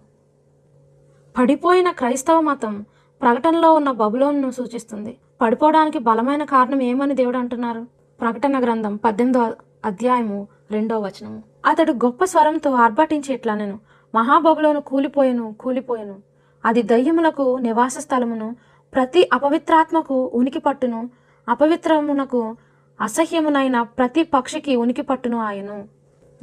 పడిపోయిన క్రైస్తవ మతం ప్రకటనలో ఉన్న బబులోన్ను సూచిస్తుంది. పడిపోవడానికి బలమైన కారణం ఏమని దేవుడు అంటున్నారు? ప్రకటన గ్రంథం పద్దెనిమిదో అధ్యాయము రెండో వచనము. అతడు గొప్ప స్వరంతో ఆర్భటించి ఇట్లా నేను మహాబబులోను కూలిపోయెను కూలిపోయెను. అది దయ్యములకు నివాస స్థలమును ప్రతి అపవిత్రాత్మకు ఉనికి పట్టును అపవిత్రమునకు అసహ్యమునైన ప్రతి పక్షికి ఉనికి పట్టును ఆయను.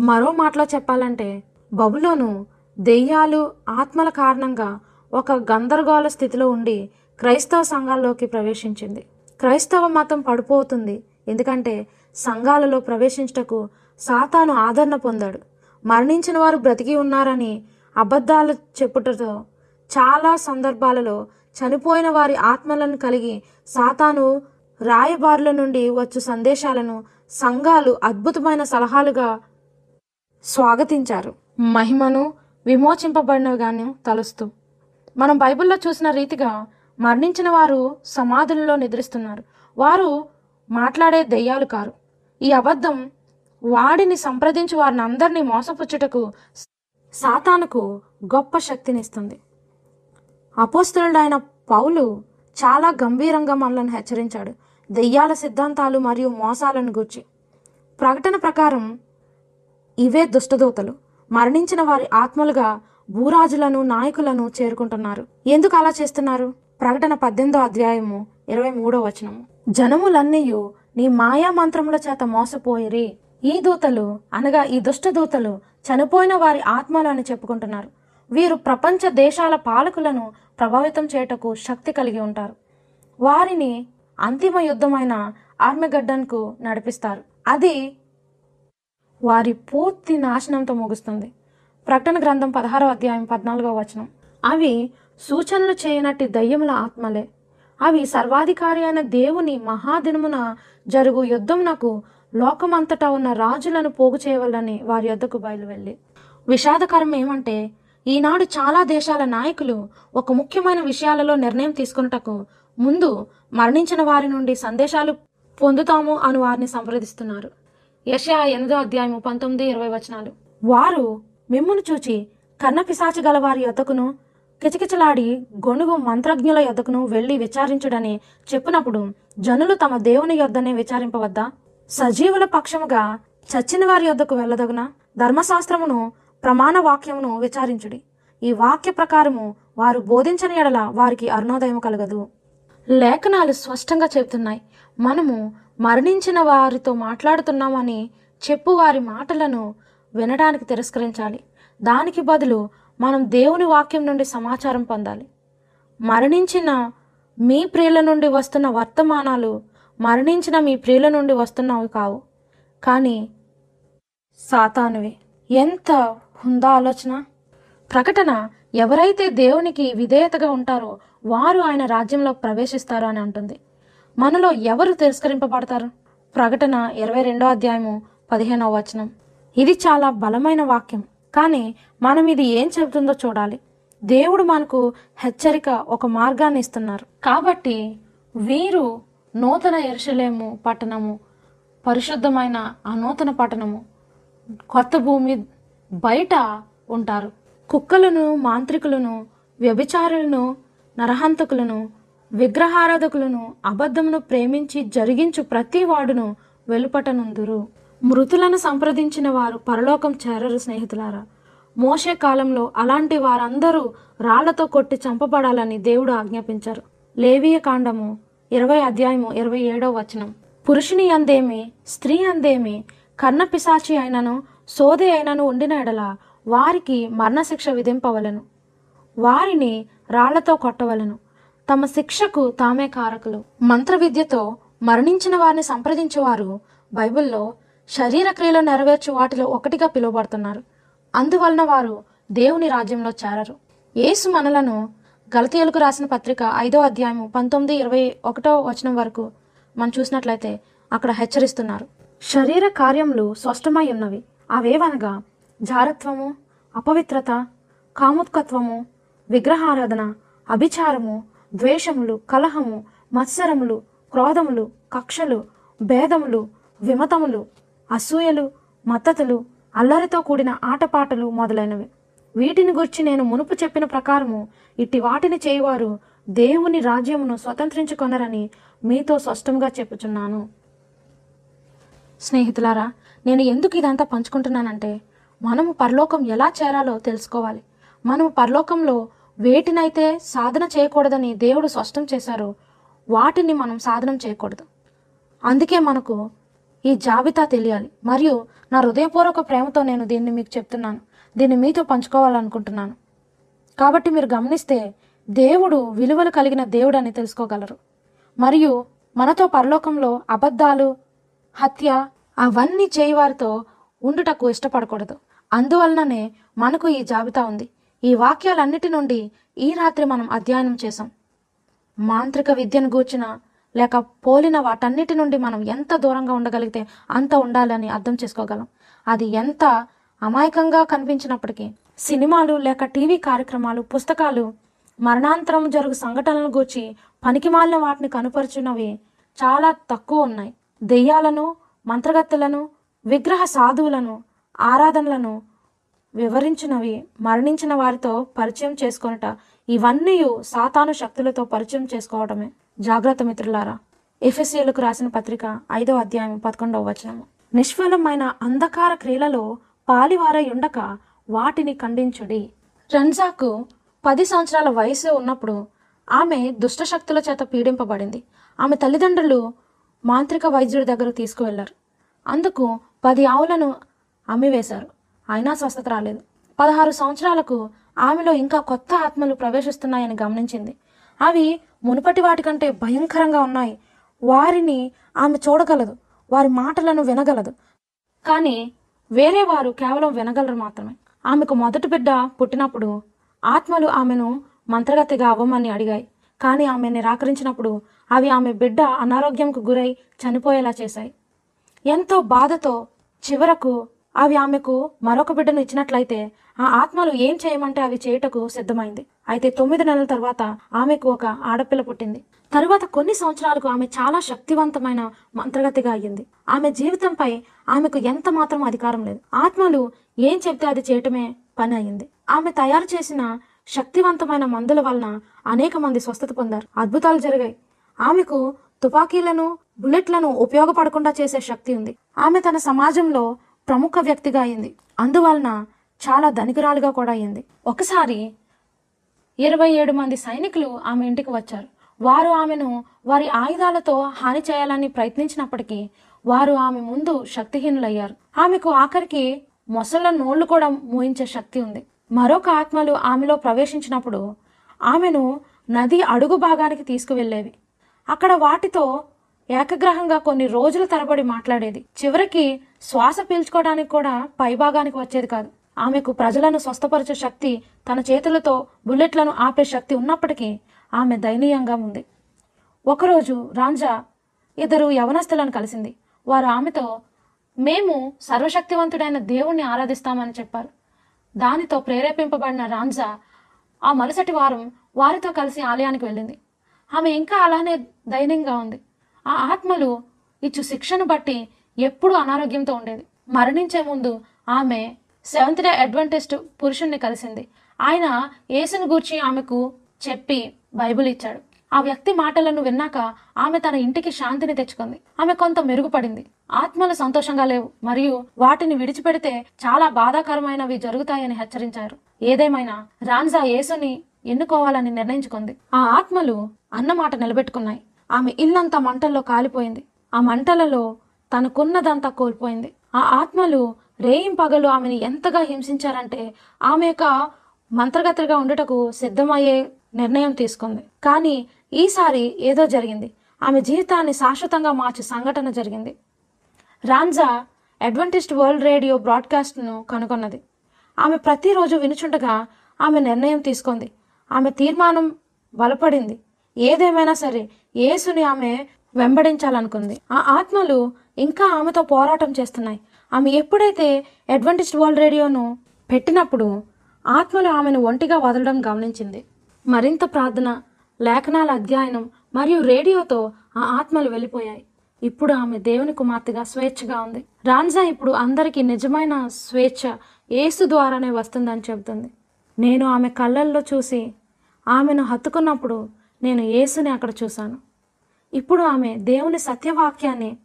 మరో మాటలో చెప్పాలంటే బబులోను దెయ్యాలు ఆత్మల కారణంగా ఒక గందరగోళ స్థితిలో ఉండి క్రైస్తవ సంఘాల్లోకి ప్రవేశించింది. క్రైస్తవ మతం పడిపోతుంది. ఎందుకంటే సంఘాలలో ప్రవేశించటకు సాతాను ఆదరణ పొందాడు. మరణించిన వారు బ్రతికి ఉన్నారని అబద్ధాలు చెప్పుటతో చాలా సందర్భాలలో చనిపోయిన వారి ఆత్మలను కలిగి సాతాను రాయబారుల నుండి వచ్చు సందేశాలను సంఘాలు అద్భుతమైన సలహాలుగా స్వాగతించారు. మహిమను విమోచింపబడినగాను తలుస్తూ. మనం బైబిల్లో చూసిన రీతిగా మరణించిన వారు సమాధులలో నిద్రిస్తున్నారు. వారు మాట్లాడే దెయ్యాలు కారు. ఈ అబద్ధం వాడిని సంప్రదించి వారిని అందరినీ మోసపుచ్చుటకు సాతానుకు గొప్ప శక్తినిస్తుంది. అపోస్తులుడైన పౌలు చాలా గంభీరంగా మనలను హెచ్చరించాడు. దెయ్యాల సిద్ధాంతాలు మరియు మోసాలను గూర్చి. ప్రకటన ప్రకారం ఇవే దుష్టదూతలు. మరణించిన వారి ఆత్మలుగా భూరాజులను నాయకులను చేరుకుంటున్నారు. ఎందుకు అలా చేస్తున్నారు? ప్రకటన పద్దెనిమిదో అధ్యాయము ఇరవై మూడో వచనము. జనములన్నీయు నీ మాయా మంత్రముల చేత మోసపోయిరి. ఈ దూతలు అనగా ఈ దుష్ట దూతలు చనిపోయిన వారి ఆత్మలు అని చెప్పుకుంటున్నారు. వీరు ప్రపంచ దేశాల పాలకులను ప్రభావితం చేయటకు శక్తి కలిగి ఉంటారు. వారిని అంతిమ యుద్ధమైన ఆర్మెగడ్డన్కు నడిపిస్తారు. అది వారి పూర్తి నాశనంతో ముగుస్తుంది. ప్రకటన గ్రంథం పదహారో అధ్యాయం పద్నాలుగో వచనం. అవి సూచనలు చేయనట్టి దయ్యముల ఆత్మలే. అవి సర్వాధికారి అయిన దేవుని మహాదినమున జరుగు యుద్ధమునకు లోకమంతటా ఉన్న రాజులను పోగు చేయవలని వారి యొద్దకు బయలువెళ్ళి. విషాదకరం ఏమంటే ఈనాడు చాలా దేశాల నాయకులు ఒక ముఖ్యమైన విషయాలలో నిర్ణయం తీసుకున్నటకు ముందు మరణించిన వారి నుండి సందేశాలు పొందుతాము అని వారిని సంప్రదిస్తున్నారు. యషయా ఎనిమిదో అధ్యాయము పంతొమ్మిది ఇరవై వచనాలు. వారు మిమ్మును చూచి కన్నపిశాచి గల వారి యొద్దకును కిచకిచలాడి గొణుగు మంత్రజ్ఞుల యొద్దకును వెళ్ళి విచారించుడని చెప్పినప్పుడు జనులు తమ దేవుని యొద్దనే విచారింపవద్దా? సజీవుల పక్షముగా చచ్చిన వారి యొద్దకు వెళ్ళదగున? ధర్మశాస్త్రమును ప్రమాణ వాక్యమును విచారించుడి. ఈ వాక్య ప్రకారము వారు బోధించని ఎడల వారికి అరుణోదయం కలగదు. లేఖనాలు స్పష్టంగా చెబుతున్నాయి. మనము మరణించిన వారితో మాట్లాడుతున్నామని చెప్పు వారి మాటలను వినడానికి తిరస్కరించాలి. దానికి బదులు మనం దేవుని వాక్యం నుండి సమాచారం పొందాలి. మరణించిన మీ ప్రియుల నుండి వస్తున్న వర్తమానాలు మరణించిన మీ ప్రియుల నుండి వస్తున్నవి కావు. కానీ సాతానువి ఎంత హుందా ఆలోచన ప్రకటన ఎవరైతే దేవునికి విధేయతగా ఉంటారో వారు ఆయన రాజ్యంలో ప్రవేశిస్తారు అని అంటుంది. మనలో ఎవరు తిరస్కరింపబడతారు? ప్రకటన ఇరవై రెండో అధ్యాయము పదిహేనవ వచనం. ఇది చాలా బలమైన వాక్యం. కానీ మనం ఇది ఏం చెబుతుందో చూడాలి. దేవుడు మనకు హెచ్చరిక ఒక మార్గాన్ని ఇస్తున్నారు. కాబట్టి వీరు నూతన ఎరుసలేము పట్టణము పరిశుద్ధమైన ఆ నూతన పట్టణము కొత్త భూమి బయట ఉంటారు. కుక్కలను మాంత్రికులను వ్యభిచారులను నరహంతకులను విగ్రహారాధకులను అబద్ధమును ప్రేమించి జరిగించు ప్రతి వాడును వెలుపటనుందురు. మృతులను సంప్రదించిన వారు పరలోకం చేరరు స్నేహితులారా. మోసే కాలంలో అలాంటి వారందరూ రాళ్ళతో కొట్టి చంపబడాలని దేవుడు ఆజ్ఞాపించారు. లేవియ కాండము ఇరవై అధ్యాయము ఇరవై ఏడవ వచనం. పురుషుని అందేమి స్త్రీ అందేమి కన్న పిశాచి అయినను సోది అయినను ఉండిన ఎడల వారికి మరణశిక్ష విధింపవలను. వారిని రాళ్ళతో కొట్టవలను. తమ శిక్షకు తామే కారకులు. మంత్ర విద్యతో మరణించిన వారిని సంప్రదించేవారు బైబిల్లో శరీర క్రియలు నెరవేర్చు వాటిలో ఒకటిగా పిలువబడుతున్నారు. అందువలన వారు దేవుని రాజ్యంలో చేరరు. యేసు మనలను గలతీయులకు రాసిన పత్రిక ఐదో అధ్యాయము పంతొమ్మిది ఇరవై ఒకటో వచనం వరకు మనం చూసినట్లయితే అక్కడ హెచ్చరిస్తున్నారు. శరీర కార్యములు స్పష్టమై ఉన్నవి. అవేవనగా జారత్వము అపవిత్రత కాముత్కత్వము విగ్రహారాధన అభిచారము ద్వేషములు కలహము మత్సరములు క్రోధములు కక్షలు భేదములు విమతములు అసూయలు మత్తతులు అల్లరితో కూడిన ఆటపాటలు మొదలైనవి. వీటిని గురించి నేను మునుపు చెప్పిన ప్రకారము ఇట్టి వాటిని చేయువారు దేవుని రాజ్యమును స్వతంత్రించుకొనరని మీతో స్పష్టంగా చెప్పుచున్నాను. స్నేహితులారా నేను ఎందుకు ఇదంతా పంచుకుంటున్నానంటే మనము పరలోకం ఎలా చేరాలో తెలుసుకోవాలి. మనము పరలోకంలో వేటినైతే సాధన చేయకూడదని దేవుడు స్పష్టం చేశారు వాటిని మనం సాధనం చేయకూడదు. అందుకే మనకు ఈ జాబితా తెలియాలి. మరియు నా హృదయపూర్వక ప్రేమతో నేను దీన్ని మీకు చెప్తున్నాను. దీన్ని మీతో పంచుకోవాలనుకుంటున్నాను. కాబట్టి మీరు గమనిస్తే దేవుడు విలువలు కలిగిన దేవుడు అని తెలుసుకోగలరు. మరియు మనతో పరలోకంలో అబద్ధాలు హత్య అవన్నీ చేయవారితో ఉండుటకు ఇష్టపడకూడదు. అందువలననే మనకు ఈ జాబితా ఉంది. ఈ వాక్యాలన్నిటి నుండి ఈ రాత్రి మనం అధ్యయనం చేసాం మాంత్రిక విద్యను గూర్చిన లేక పోలిన వాటన్నిటి నుండి మనం ఎంత దూరంగా ఉండగలిగితే అంత ఉండాలని అర్థం చేసుకోగలం. అది ఎంత అమాయకంగా కనిపించినప్పటికీ సినిమాలు లేక టీవీ కార్యక్రమాలు పుస్తకాలు మరణాంతరం జరుగు సంఘటనలను గూర్చి పనికిమాలిన వాటిని కనుపరుచున్నవి చాలా తక్కువ ఉన్నాయి. దెయ్యాలను మంత్రగత్తెలను విగ్రహ సాధువులను ఆరాధనలను వివరించినవి. మరణించిన వారితో పరిచయం చేసుకొనుట ఇవన్నీ సాతాను శక్తులతో పరిచయం చేసుకోవడమే జాగ్రత్త మిత్రులారా ఎఫ్ఎస్సీలకు రాసిన పత్రిక ఐదో అధ్యాయం పదకొండవ వచనము నిష్ఫలమైన అంధకార క్రియలలో పాలివారై ఉండక వాటిని ఖండించుడి. రంజాకు పది సంవత్సరాల వయసు ఉన్నప్పుడు ఆమె దుష్టశక్తుల చేత పీడింపబడింది. ఆమె తల్లిదండ్రులు మాంత్రిక వైద్యుడి దగ్గరకు తీసుకువెళ్ళారు అందుకు పది ఆవులను అమ్మివేశారు. అయినా స్వస్థత రాలేదు. పదహారు సంవత్సరాలకు ఆమెలో ఇంకా కొత్త ఆత్మలు ప్రవేశిస్తున్నాయని గమనించింది. అవి మునుపటి వాటికంటే భయంకరంగా ఉన్నాయి. వారిని ఆమె చూడగలదు. వారి మాటలను వినగలదు. కానీ వేరే వారు కేవలం వినగలరు మాత్రమే. ఆమెకు మొదటి బిడ్డ పుట్టినప్పుడు ఆత్మలు ఆమెను మంత్రగతిగా అవ్వమని అడిగాయి. కానీ ఆమె నిరాకరించినప్పుడు అవి ఆమె బిడ్డ అనారోగ్యంకు గురై చనిపోయేలా చేశాయి. ఎంతో బాధతో చివరకు అవి ఆమెకు మరొక బిడ్డను ఇచ్చినట్లయితే ఆ ఆత్మలు ఏం చేయమంటే అవి చేయుటకు సిద్ధమైంది. అయితే తొమ్మిది నెలల తర్వాత ఆమెకు ఒక ఆడపిల్ల పుట్టింది. తరువాత కొన్ని సంవత్సరాలకు ఆమె చాలా శక్తివంతమైన మంత్రగతిగా అయ్యింది. ఆమె జీవితంపై ఆమెకు ఎంత మాత్రం అధికారం లేదు. ఆత్మలు ఏం చెప్తే అది చేయటమే పని అయింది ఆమె తయారు చేసిన శక్తివంతమైన మందుల వలన అనేక మంది స్వస్థత పొందారు. అద్భుతాలు జరిగాయి. ఆమెకు తుపాకీలను బుల్లెట్లను ఉపయోగపడకుండా చేసే శక్తి ఉంది. ఆమె తన సమాజంలో ప్రముఖ వ్యక్తిగా అయింది. అందువలన చాలా ధనికురాలుగా కూడా అయింది. ఒకసారి ఇరవై ఏడు మంది సైనికులు ఆమె ఇంటికి వచ్చారు. వారు ఆమెను వారి ఆయుధాలతో హాని చేయాలని ప్రయత్నించినప్పటికీ వారు ఆమె ముందు శక్తిహీనులయ్యారు. ఆమెకు ఆఖరికి మొసళ్ళ నోళ్ళు కూడా మోయించే శక్తి ఉంది. మరొక ఆత్మలు ఆమెలో ప్రవేశించినప్పుడు ఆమెను నది అడుగు భాగానికి తీసుకువెళ్ళేవి. అక్కడ వాటితో ఏకగ్రహంగా కొన్ని రోజుల తరబడి మాట్లాడేది. చివరికి శ్వాస పీల్చుకోవడానికి కూడా పైభాగానికి వచ్చేది కాదు. ఆమెకు ప్రజలను స్వస్థపరిచే శక్తి తన చేతులతో బుల్లెట్లను ఆపే శక్తి ఉన్నప్పటికీ ఆమె దయనీయంగా ఉంది. ఒకరోజు రాంజా ఇద్దరు యవనస్తులను కలిసింది. వారు ఆమెతో మేము సర్వశక్తివంతుడైన దేవుణ్ణి ఆరాధిస్తామని చెప్పారు. దానితో ప్రేరేపింపబడిన రాంజా ఆ మరుసటి వారం వారితో కలిసి ఆలయానికి వెళ్ళింది. ఆమె ఇంకా అలానే దైన్యంగా ఉంది. ఆ ఆత్మలు ఇచ్చు శిక్షను బట్టి ఎప్పుడూ అనారోగ్యంతో ఉండేది. మరణించే ముందు ఆమె సెవెంత్ డే అడ్వెంటిస్ట్ పురుషుణ్ణి కలిసింది. ఆయన యేసుని గూర్చి ఆమెకు చెప్పి బైబిల్ ఇచ్చాడు. ఆ వ్యక్తి మాటలను విన్నాక ఆమె తన ఇంటికి శాంతిని తెచ్చుకుంది. ఆమె కొంత మెరుగుపడింది. ఆత్మలు సంతోషంగా లేవు. మరియు వాటిని విడిచిపెడితే చాలా బాధాకరమైనవి జరుగుతాయని హెచ్చరించారు. ఏదేమైనా రాన్జా యేసుని ఎన్నుకోవాలని నిర్ణయించుకుంది. ఆ ఆత్మలు అన్నమాట నిలబెట్టుకున్నాయి. ఆమె ఇల్లంతా మంటల్లో కాలిపోయింది. ఆ మంటలలో తనకున్నదంతా కోల్పోయింది. ఆ ఆత్మలు రేయిం పగలు ఆమెను ఎంతగా హింసించారంటే ఆమె యొక్క మంత్రగతిగా ఉండుటకు సిద్ధమయ్యే నిర్ణయం తీసుకుంది. కానీ ఈసారి ఏదో జరిగింది. ఆమె జీవితాన్ని శాశ్వతంగా మార్చే సంఘటన జరిగింది. రాంజా అడ్వంటిస్ట్ వరల్డ్ రేడియో బ్రాడ్కాస్ట్ను కనుగొన్నది. ఆమె ప్రతిరోజు వినుచుండగా ఆమె నిర్ణయం తీసుకుంది. ఆమె తీర్మానం బలపడింది. ఏదేమైనా సరే యేసుని ఆమె వెంబడించాలనుకుంది. ఆ ఆత్మలు ఇంకా ఆమెతో పోరాటం చేస్తున్నాయి. ఆమె ఎప్పుడైతే అడ్వంటిస్ట్ వరల్డ్ రేడియోను పెట్టినప్పుడు ఆత్మలు ఆమెను ఒంటిగా వదలడం గమనించింది. మరింత ప్రార్థన లేఖనాల అధ్యయనం మరియు రేడియోతో ఆ ఆత్మలు వెళ్ళిపోయాయి. ఇప్పుడు ఆమె దేవుని కుమార్తెగా స్వేచ్ఛగా ఉంది. రాన్జా ఇప్పుడు అందరికీ నిజమైన స్వేచ్ఛ ఏసు ద్వారానే వస్తుందని చెబుతుంది. నేను ఆమె కళ్ళల్లో చూసి ఆమెను హత్తుకున్నప్పుడు నేను యేసుని అక్కడ చూశాను. ఇప్పుడు ఆమె దేవుని సత్యవాక్యాన్ని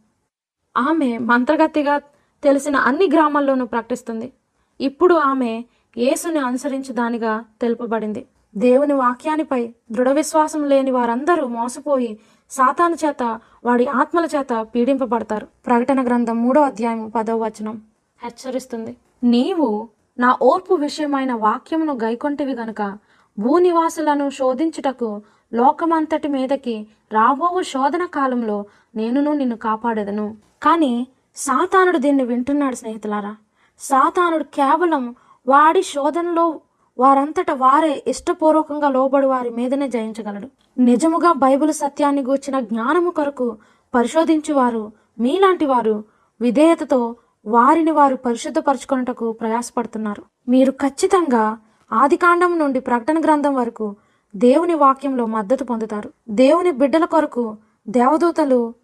ఆమె మంత్రగతిగా తెలిసిన అన్ని గ్రామాల్లోనూ ప్రకటిస్తుంది ఇప్పుడు ఆమె యేసుని అనుసరించదానిగా తెలుపబడింది. దేవుని వాక్యానిపై దృఢ విశ్వాసం లేని వారందరూ మోసపోయి సాతాను చేత వాడి ఆత్మల చేత పీడింపబడతారు. ప్రకటన గ్రంథం మూడో అధ్యాయం పదవ వచనం హెచ్చరిస్తుంది. నీవు నా ఓర్పు విషయమైన వాక్యమును గైకొంటివి గనుక భూనివాసులను శోధించుటకు లోకమంతటి మీదకి రాబోవు శోధన కాలంలో నేనును నిన్ను కాపాడేదను. కానీ సాతానుడు దీన్ని వింటున్నాడు స్నేహితులారా. సాతానుడు కేవలం వాడి శోధనలో వారంతట వారే ఇష్టపూర్వకంగా లోబడి వారి మీదనే జయించగలడు. నిజముగా బైబిల్ సత్యాన్ని గూర్చిన జ్ఞానము కొరకు పరిశోధించువారు మీలాంటి వారు విధేయతతో వారిని వారు పరిశుద్ధపరచుకొనుటకు ప్రయాసపడుతున్నారు. మీరు ఖచ్చితంగా ఆదికాండం నుండి ప్రకటన గ్రంథం వరకు దేవుని వాక్యంలో మద్దతు పొందుతారు. దేవుని బిడ్డల కొరకు దేవదూతలు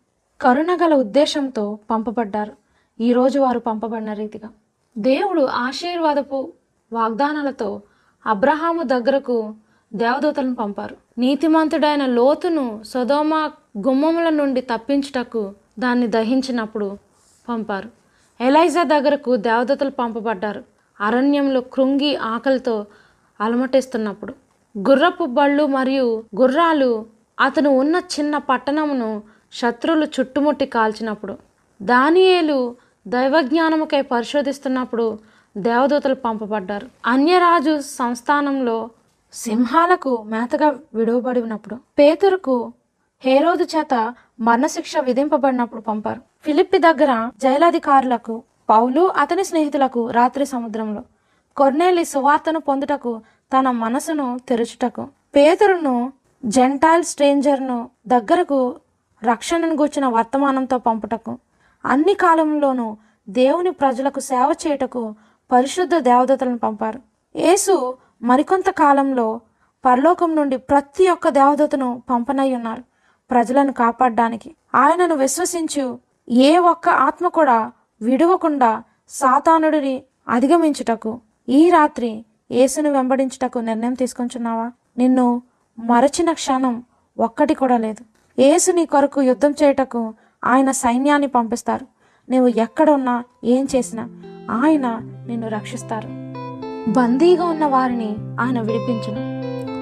కరుణగల ఉద్దేశంతో పంపబడ్డారు. ఈరోజు వారు పంపబడిన రీతిగా. దేవుడు ఆశీర్వాదపు వాగ్దానాలతో అబ్రహాము దగ్గరకు దేవదూతలను పంపారు. నీతిమంతుడైన లోతును సొదోమ గుమ్మముల నుండి తప్పించుటకు దాన్ని దహించినప్పుడు పంపారు. ఎలైజా దగ్గరకు దేవదూతలు పంపబడ్డారు. అరణ్యంలో కృంగి ఆకలితో అలమటిస్తున్నప్పుడు. గుర్రపు బళ్ళు మరియు గుర్రాలు అతను ఉన్న చిన్న పట్టణమును శత్రువులు చుట్టుముట్టి కాల్చినప్పుడు దానియేలు దైవజ్ఞానముకై పరిశోధిస్తున్నప్పుడు దేవదూతలు పంపబడ్డారు. అన్యరాజు సంస్థానంలో సింహాలకు మేతగా విడువబడి ఉన్నప్పుడు పేతురుకు హేరోదు చేత మరణశిక్ష విధింపబడినప్పుడు పంపారు. ఫిలిప్పి దగ్గర జైలాధికారులకు పౌలు అతని స్నేహితులకు రాత్రి సముద్రంలో కొర్నేలి సువార్తను పొందుటకు తన మనసును తెరుచుటకు. పేదరును జెంటైల్ స్ట్రేంజర్ను దగ్గరకు రక్షణను గూర్చిన వర్తమానంతో పంపుటకు. అన్ని కాలంలోనూ దేవుని ప్రజలకు సేవ చేయుటకు పరిశుద్ధ దేవదతలను పంపారు. యేసు మరికొంత కాలంలో పరలోకం నుండి ప్రతి ఒక్క దేవదతను పంపనై ఉన్నారు ప్రజలను కాపాడడానికి. ఆయనను విశ్వసించు ఏ ఒక్క ఆత్మ కూడా విడవకుండా సాతానుడిని అధిగమించుటకు. ఈ రాత్రి యేసును వెంబడించుటకు నిర్ణయం తీసుకొంచున్నావా? నిన్ను మరచిన క్షణం ఒక్కటి కూడా లేదు. యేసు నీ కొరకు యుద్ధం చేయుటకు ఆయన సైన్యాన్ని పంపిస్తారు. నీవు ఎక్కడున్నా ఏం చేసినా ఆయన నిన్ను రక్షిస్తారు. బందీగా ఉన్న వారిని ఆయన విడిపించును.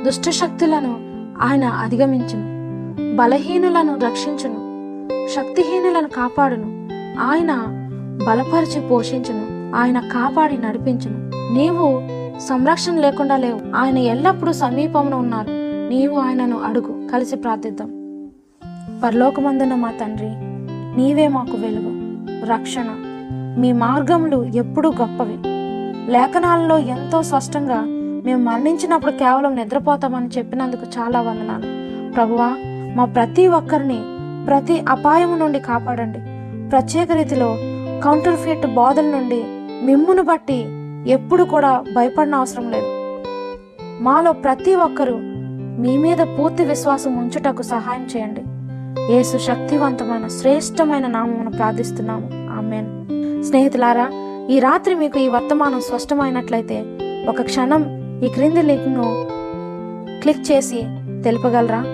దుష్టశక్తులను ఆయన అధిగమించును. బలహీనులను రక్షించును. శక్తిహీనులను కాపాడును. ఆయన బలపరిచి పోషించును. ఆయన కాపాడి నడిపించును. నీవు సంరక్షణ లేకుండా లేవు. ఆయన ఎల్లప్పుడూ సమీపంలో ఉన్నారు. నీవు ఆయనను అడుగు. కలిసి ప్రార్థిద్దాం. పరలోకమందున మా తండ్రి నీవే మాకు వెలుగు రక్షణ. మీ మార్గములు ఎప్పుడూ గొప్పవి. లేఖనాలలో ఎంతో స్పష్టంగా మేము మరణించినప్పుడు కేవలం నిద్రపోతామని చెప్పినందుకు చాలా వందనాలు. ప్రభువా మా ప్రతి ఒక్కరిని ప్రతి అపాయము నుండి కాపాడండి. ప్రత్యేక రీతిలో కౌంటర్ ఫిట్ బాధల నుండి మిమ్మును బట్టి ఎప్పుడు కూడా భయపడిన అవసరం లేదు. మాలో ప్రతి ఒక్కరూ మీ మీద పూర్తి విశ్వాసం ఉంచుటకు సహాయం చేయండి. యేసు శక్తివంతమైన శ్రేష్టమైన నామమును ప్రార్థిస్తున్నాము. ఆమెన్. స్నేహితులారా ఈ రాత్రి మీకు ఈ వర్తమానం స్పష్టమైనట్లయితే ఒక క్షణం ఈ క్రింది లింక్ను క్లిక్ చేసి తెలుపగలరా?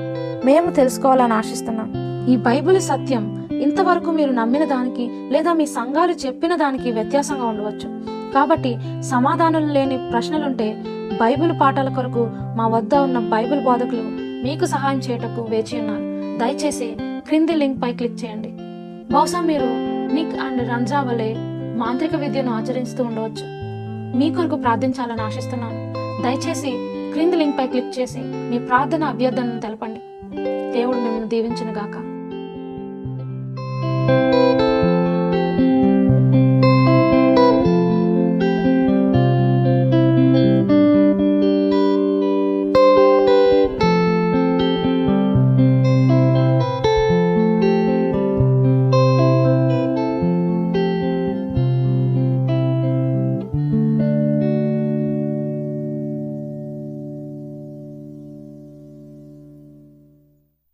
మేము తెలుసుకోవాలని ఆశిస్తున్నాం. ఈ బైబిల్ సత్యం ఇంతవరకు మీరు నమ్మిన దానికి లేదా మీ సంఘాలు చెప్పిన దానికి వ్యత్యాసంగా ఉండవచ్చు. కాబట్టి సమాధానాలు లేని ప్రశ్నలుంటే బైబిల్ పాఠాల కొరకు మా వద్ద ఉన్న బైబిల్ బోధకులు మీకు సహాయం చేయటకు వేచి ఉన్నారు. దయచేసి క్రింది లింక్ పై క్లిక్ చేయండి. బహుశా మీరు నిక్ అండ్ రంజా వలె మాంత్రిక విద్యను ఆచరిస్తూ ఉండవచ్చు. మీ కొరకు ప్రార్థించాలని ఆశిస్తున్నాను. దయచేసి క్రింది లింక్ పై క్లిక్ చేసి మీ ప్రార్థన అభ్యర్థనను తెలపండి. దేవుడు మిమ్మల్ని దీవించును గాక